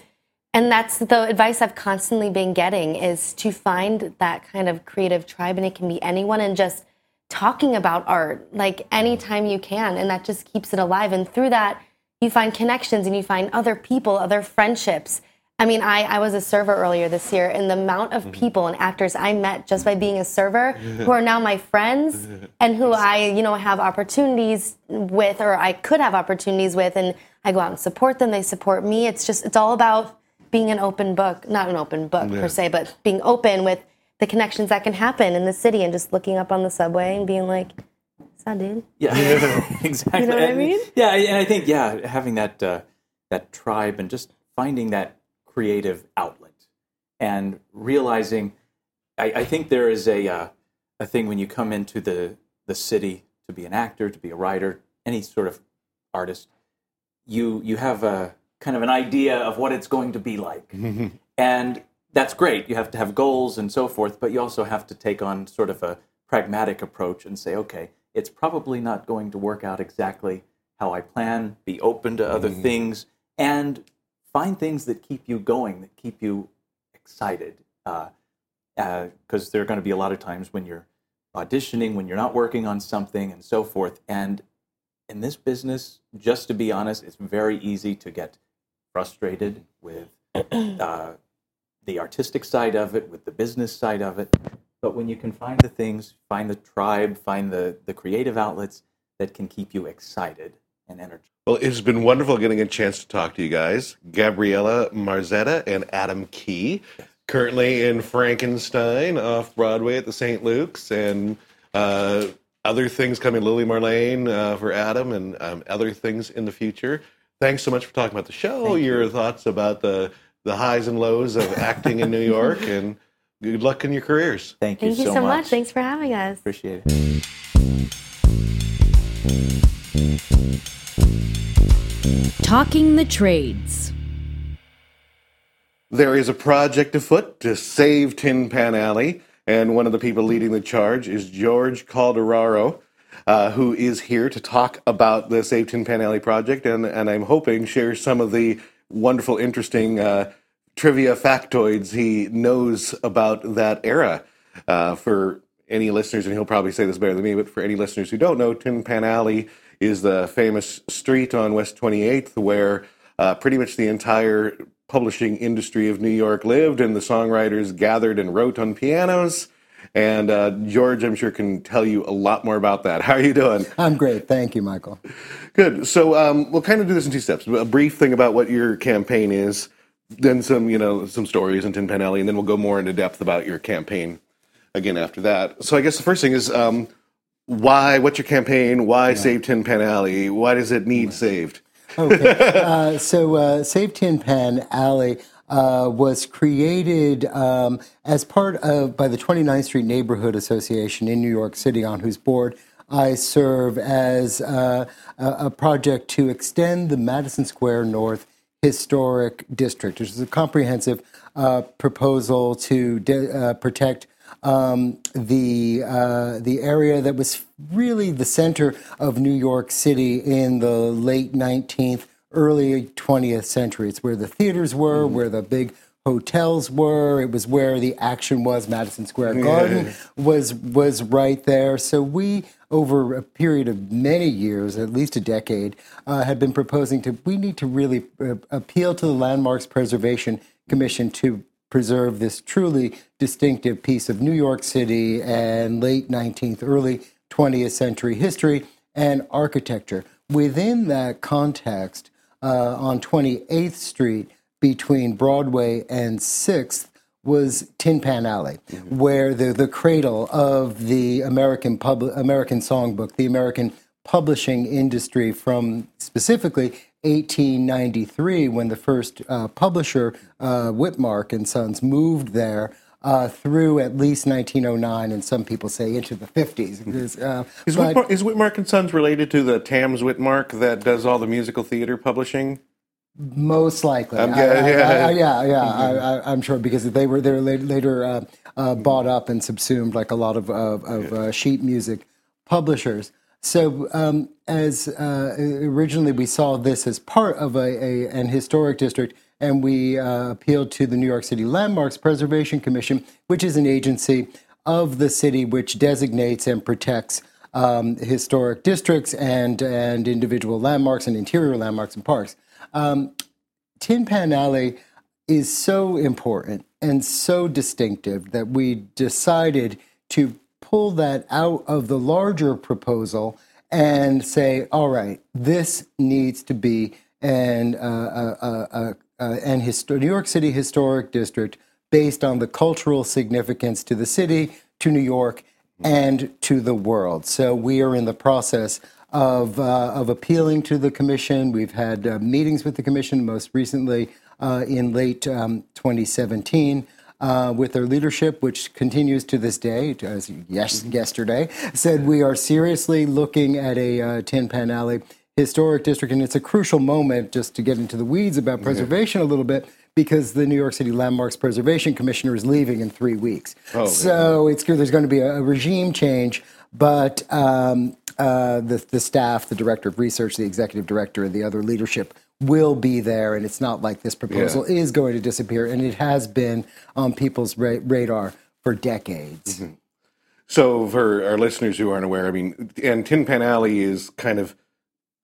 and that's the advice I've constantly been getting is to find that kind of creative tribe, and it can be anyone, and just talking about art like anytime you can, and that just keeps it alive. And through that, you find connections and you find other people, other friendships. I mean, I, I was a server earlier this year, and the amount of people and actors I met just by being a server who are now my friends <laughs> and who I, you know, have opportunities with, or I could have opportunities with, and I go out and support them. They support me. It's just, it's all about being an open book, not an open book Yeah. per se, but being open with the connections that can happen in the city and just looking up on the subway and being like, "What's that, dude?" Yeah, exactly. <laughs> You know <laughs> what I mean? Yeah, and I think yeah, having that uh, that tribe and just finding that creative outlet and realizing, I, I think there is a uh, a thing when you come into the the city to be an actor, to be a writer, any sort of artist, you you have a kind of an idea of what it's going to be like, <laughs> and that's great. You have to have goals and so forth, but you also have to take on sort of a pragmatic approach and say, okay, it's probably not going to work out exactly how I plan. Be open to other things and find things that keep you going, that keep you excited. Because uh, because there are going to be a lot of times when you're auditioning, when you're not working on something, and so forth. And in this business, just to be honest, it's very easy to get frustrated with <clears throat> uh, the artistic side of it, with the business side of it. But when you can find the things, find the tribe, find the, the creative outlets that can keep you excited and energized. Well, it's been wonderful getting a chance to talk to you guys, Gabriella Marzetta and Adam Key, currently in Frankenstein off Broadway at the St. Luke's, and uh, other things coming, Lily Marlene uh, for Adam, and um, other things in the future. Thanks so much for talking about the show, your thoughts about the the highs and lows of acting in New York, <laughs> and good luck in your careers. Thank you. Thank you so, much. Thanks for having us. Appreciate it. Talking the Trades. There is a project afoot to save Tin Pan Alley, and one of the people leading the charge is George Calderaro, uh, who is here to talk about the Save Tin Pan Alley project, and, and I'm hoping share some of the wonderful, interesting uh, trivia factoids he knows about that era. Uh, for any listeners, and he'll probably say this better than me, but for any listeners who don't know, Tin Pan Alley is the famous street on West 28th where uh, pretty much the entire publishing industry of New York lived, and the songwriters gathered and wrote on pianos. And uh, George, I'm sure, can tell you a lot more about that. How are you doing? I'm great. Thank you, Michael. Good. So um, we'll kind of do this in two steps. A brief thing about what your campaign is, then some, you know, some stories and Tin Pan Alley, and then we'll go more into depth about your campaign again after that. So I guess the first thing is um, why? What's your campaign? Why save Tin Pan Alley? Why does it need saved? Okay. <laughs> uh, so, uh, Save Tin Pan Alley uh, was created um, as part of by the 29th Street Neighborhood Association in New York City, on whose board I serve as uh, a, a project to extend the Madison Square North Historic District, which is a comprehensive uh, proposal to de- uh, protect um, the uh, the area that was really the center of New York City in the late 19th, early 20th century. It's where the theaters were, where the big hotels were. It was where the action was. Madison Square Garden was was right there. So we, over a period of many years, at least a decade, uh, had been proposing to we need to really uh, appeal to the Landmarks Preservation Commission to preserve this truly distinctive piece of New York City and late 19th, early 20th century history and architecture. Within that context, uh, on 28th Street between Broadway and 6th was Tin Pan Alley, where the, the cradle of the American pub, American songbook, the American publishing industry from specifically 1893 when the first uh, publisher, uh, Witmark and Sons, moved there. Uh, through at least 1909, and some people say into the 50s. Because, uh, Is but- Witmark, is Witmark and Sons related to the Tams Witmark that does all the musical theater publishing? Most likely, I'm I- gu- I- yeah. I- yeah, yeah. I, I, I'm sure because they were they were later, later uh, uh, bought up and subsumed like a lot of of, of uh, sheet music publishers. So um, as uh, originally we saw this as part of a, a an historic district, and we uh, appealed to the New York City Landmarks Preservation Commission, which is an agency of the city which designates and protects um, historic districts and and individual landmarks and interior landmarks and parks. Um, Tin Pan Alley is so important and so distinctive that we decided to pull that out of the larger proposal and say, all right, this needs to be an, uh, uh, uh, uh, uh, an New York City historic district based on the cultural significance to the city, to New York, and to the world. So we are in the process of, uh, of appealing to the commission. We've had uh, meetings with the commission, most recently uh, in late um, 2017. Uh, with their leadership, which continues to this day, as yes, yesterday, said we are seriously looking at a uh, Tin Pan Alley historic district, and it's a crucial moment just to get into the weeds about preservation a little bit because the New York City Landmarks Preservation Commissioner is leaving in three weeks. Oh, so it's good. There's going to be a, a regime change, but um, uh, the the staff, the director of research, the executive director, and the other leadership will be there, and it's not like this proposal is going to disappear, and it has been on people's ra- radar for decades. Mm-hmm. So, for our listeners who aren't aware, I mean, and Tin Pan Alley is kind of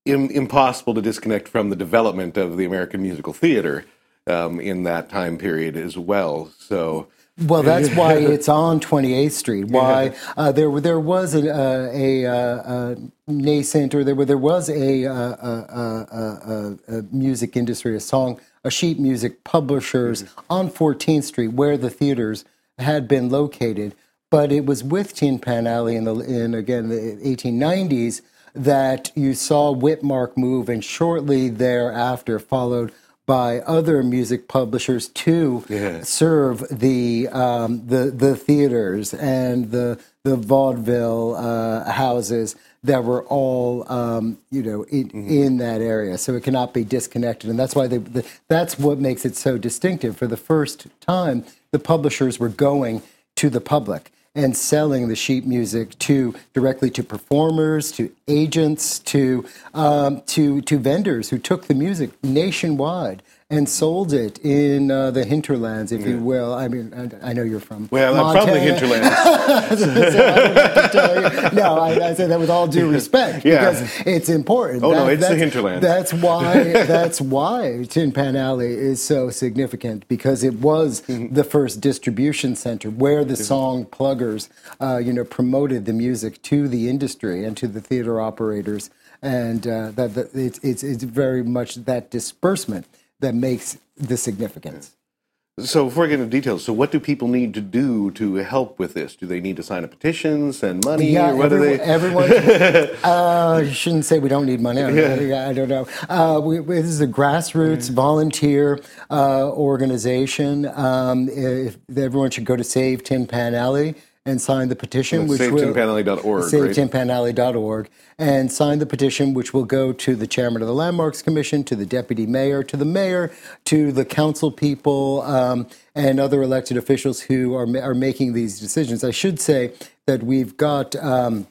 Im- impossible to disconnect from the development of the American musical theater um, in that time period as well. So, Well, that's why it's on 28th Street. Why uh, there there was a, uh, a, a, a nascent or there were, there was uh, a, a, a, music industry, a song, a sheet music publishers mm-hmm. on 14th Street where the theaters had been located. But it was with Tin Pan Alley in the in again the 1890s that you saw Witmark move, and shortly thereafter followed by other music publishers to serve the um, the the theaters and the the vaudeville uh, houses that were all um, you know in, in that area. So it cannot be disconnected, and that's why they, the, that's what makes it so distinctive. For the first time, the publishers were going to the public and selling the sheet music to directly to performers, to agents, to um, to to vendors who took the music nationwide and sold it in uh, the hinterlands, if you will. I mean, I, I know you're from well, I'm from the hinterlands. <laughs> So I don't have to tell you. No, I, I say that with all due respect Yeah. because it's important. Oh, no, it's the that's- hinterland. That's why. <laughs> that's why Tin Pan Alley is so significant because it was Mm-hmm. the first distribution center where the song pluggers, uh, you know, promoted the music to the industry and to the theater operators, and uh, that, that it's, it's it's very much that disbursement that makes the significance. So, before I get into details, so what do people need to do to help with this? Do they need to sign a petition, send money, Yeah, what everyone, they? everyone <laughs> uh, you shouldn't say we don't need money. I don't, know. I don't know. Uh, we, we- this is a grassroots volunteer uh, organization. Um, if, everyone should go to Save Tin Pan Alley and sign the petition, which will SaveTinPanAlley.org, right? SaveTinPanAlley.org, and sign the petition, which will go to the chairman of the Landmarks Commission, to the deputy mayor, to the mayor, to the council people, um, and other elected officials who are are making these decisions. I should say that we've got. Um,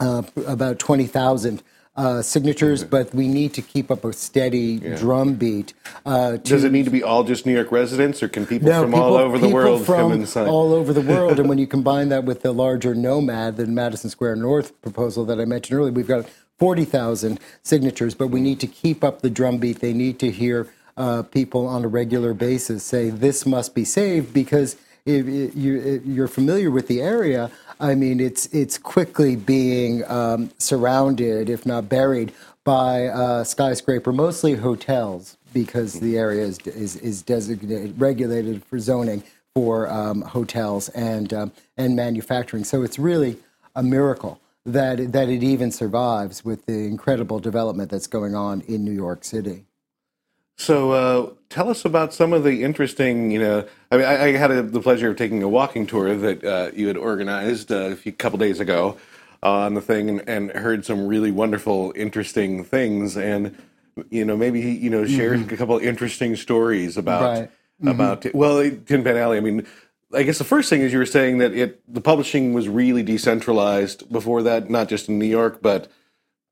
uh, about 20,000 uh, signatures, but we need to keep up a steady drum beat. Uh, Does it need to be all just New York residents, or can people no, from people, all over the world from come and sign? all over the world, and when you <laughs> combine that with the larger Nomad, the Madison Square North proposal that I mentioned earlier, we've got 40,000 signatures, but we need to keep up the drumbeat. They need to hear uh, people on a regular basis say this must be saved because if you, if you're familiar with the area, I mean, it's it's quickly being um, surrounded, if not buried, by uh, skyscraper, mostly hotels, because the area is is, is designated regulated for zoning for um, hotels and um, and manufacturing. So it's really a miracle that that it even survives with the incredible development that's going on in New York City. So, uh, tell us about some of the interesting, you know, I mean, I, I had a, the pleasure of taking a walking tour that uh, you had organized uh, a few couple days ago on the thing and, and heard some really wonderful, interesting things. And you know, maybe you know, shares a couple interesting stories about Right. about well, Tin Pan Alley. I mean, I guess the first thing is you were saying that it the publishing was really decentralized before that, not just in New York, but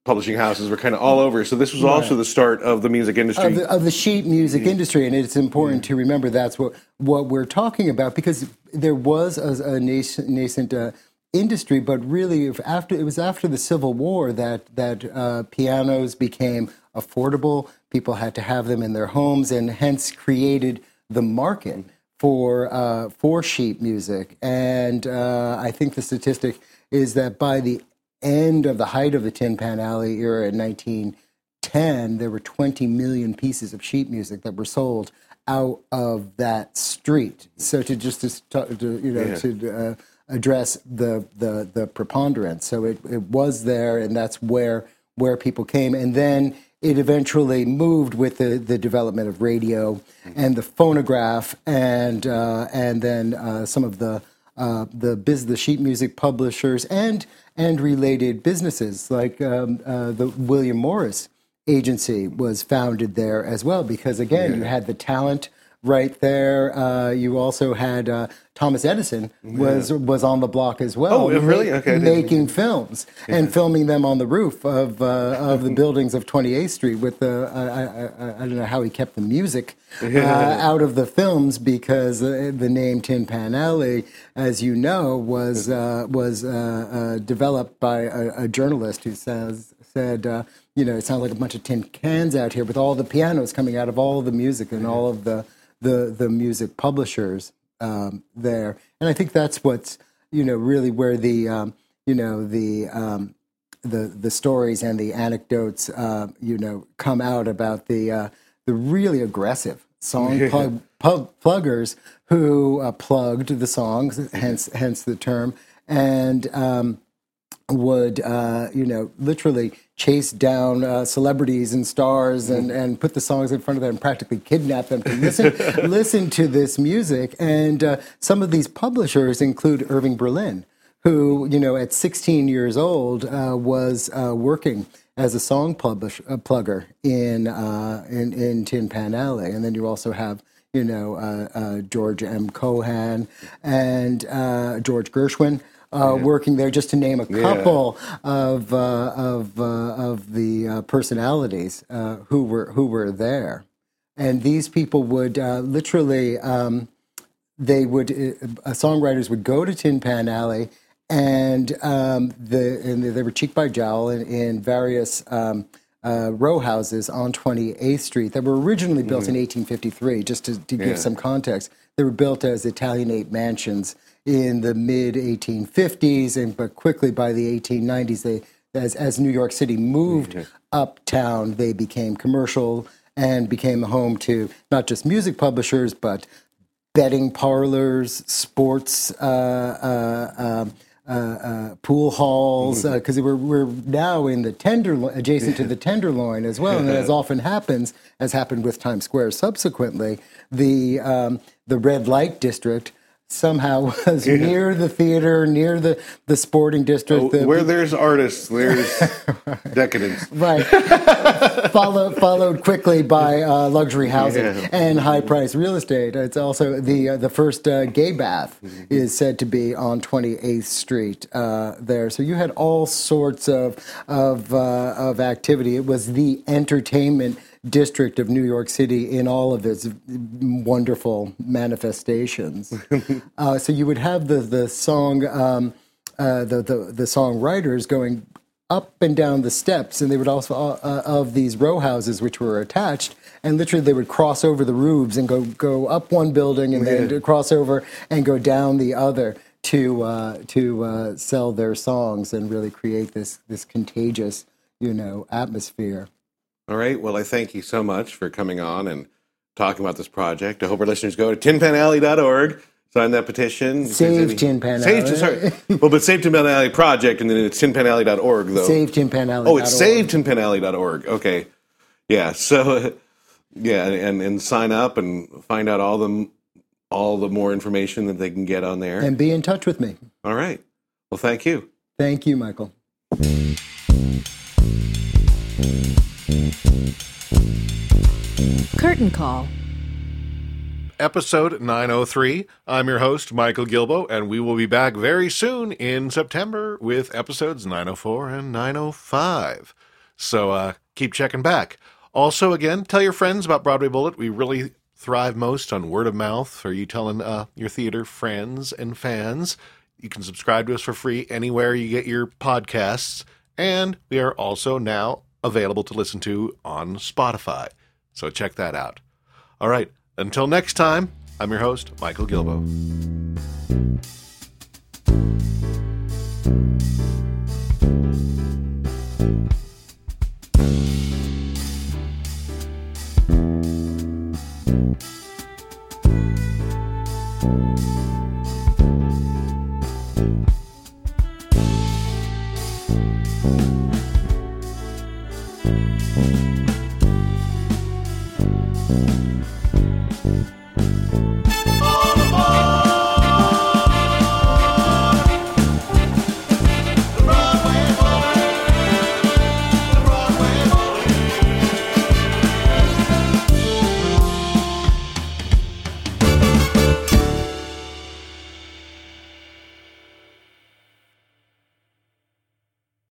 publishing houses were kind of all over. So this was also the start of the music industry. of the, of the sheet music industry, and it's important to remember that's what what we're talking about because there was a, a nascent, nascent uh, industry, but really if after it was after the Civil War that that uh, pianos became affordable. People had to have them in their homes, and hence created the market for uh, for sheet music. And uh, I think the statistic is that by the end of the height of the Tin Pan Alley era in 1910, there were 20 million pieces of sheet music that were sold out of that street. So to just to, to you know Yeah. to uh, address the, the the preponderance, so it, it was there, and that's where where people came, and then it eventually moved with the, the development of radio and the phonograph, and uh, and then uh, some of the uh, the biz, the sheet music publishers and and related businesses like um, uh, the William Morris agency was founded there as well because again you had the talent right there. Uh, you also had uh, Thomas Edison was was on the block as well. Oh, really? Okay, making films and filming them on the roof of uh, of the buildings of 28th Street with the I, I, I, I don't know how he kept the music uh, out of the films because uh, the name Tin Pan Alley, as you know, was uh, was uh, uh, developed by a, a journalist who says said. Uh, you know, it sounds like a bunch of tin cans out here with all the pianos coming out of all the music and all of the the the music publishers um, there. And I think that's what's you know really where the um, you know the um, the the stories and the anecdotes uh, you know come out about the uh, the really aggressive song plug, plug, pluggers who uh, plugged the songs, hence hence the term, and um, would uh, you know literally chase down uh, celebrities and stars and, and put the songs in front of them and practically kidnap them to listen <laughs> listen to this music. And uh, some of these publishers include Irving Berlin who you know at 16 years old uh, was uh, working as a song publish, uh, plugger in, uh, in in Tin Pan Alley. And then you also have you know uh, uh, George M. Cohan and uh, George Gershwin uh, working there, just to name a couple of uh, of uh, of the uh, personalities uh, who were who were there, and these people would uh, literally um, they would uh, songwriters would go to Tin Pan Alley, and um, the and they were cheek by jowl in, in various. Um, uh, row houses on 28th Street that were originally built in 1853, just to, to give some context. They were built as Italianate mansions in the mid 1850s, and but quickly by the 1890s, they as as New York City moved uptown, they became commercial and became the home to not just music publishers but betting parlors, sports. Uh, uh, um, uh, uh, pool halls because we're we're now in the tenderloin, adjacent to the tenderloin as well, and as <laughs> often happens, as happened with Times Square subsequently, the um, the red light district somehow <laughs> was near the theater, near the the sporting district. the, Oh, Where there's artists, there's <laughs> decadence. Right. <laughs> Follow, followed quickly by uh, luxury housing Yeah. and high price real estate. It's also the uh, the first uh, gay bath is said to be on 28th Street uh, there. So you had all sorts of of uh, of activity. It was the entertainment district of New York City in all of its wonderful manifestations. <laughs> uh, so you would have the the song. Um, uh, the, the the songwriters going up and down the steps, and they would also uh, of these row houses which were attached, and literally they would cross over the roofs and go go up one building and then cross over and go down the other to uh, to uh, sell their songs and really create this this contagious you know atmosphere. All right. Well, I thank you so much for coming on and talking about this project. I hope our listeners go to tinpanalley.org, sign that petition. Save Tin Pan Save, Alley. sorry. well, but Save Tin Pan Alley Project, and then it's tinpanalley.org, though. Save Tin Pan Alley. Oh, it's savetinpanalley.org. Okay. Yeah. So, yeah, and, and sign up and find out all the all the more information that they can get on there. and be in touch with me. all right. Well, thank you. Thank you, Michael. Curtain Call. episode 903. I'm your host, Michael Gilboe, and we will be back very soon in September with episodes 904 and 905. So uh, keep checking back. Also, again, tell your friends about Broadway Bullet. We really thrive most on word of mouth. Are you telling uh, your theater friends and fans? You can subscribe to us for free anywhere you get your podcasts. And we are also now available to listen to on Spotify. So check that out. All right, until next time, I'm your host, Michael Gilboe.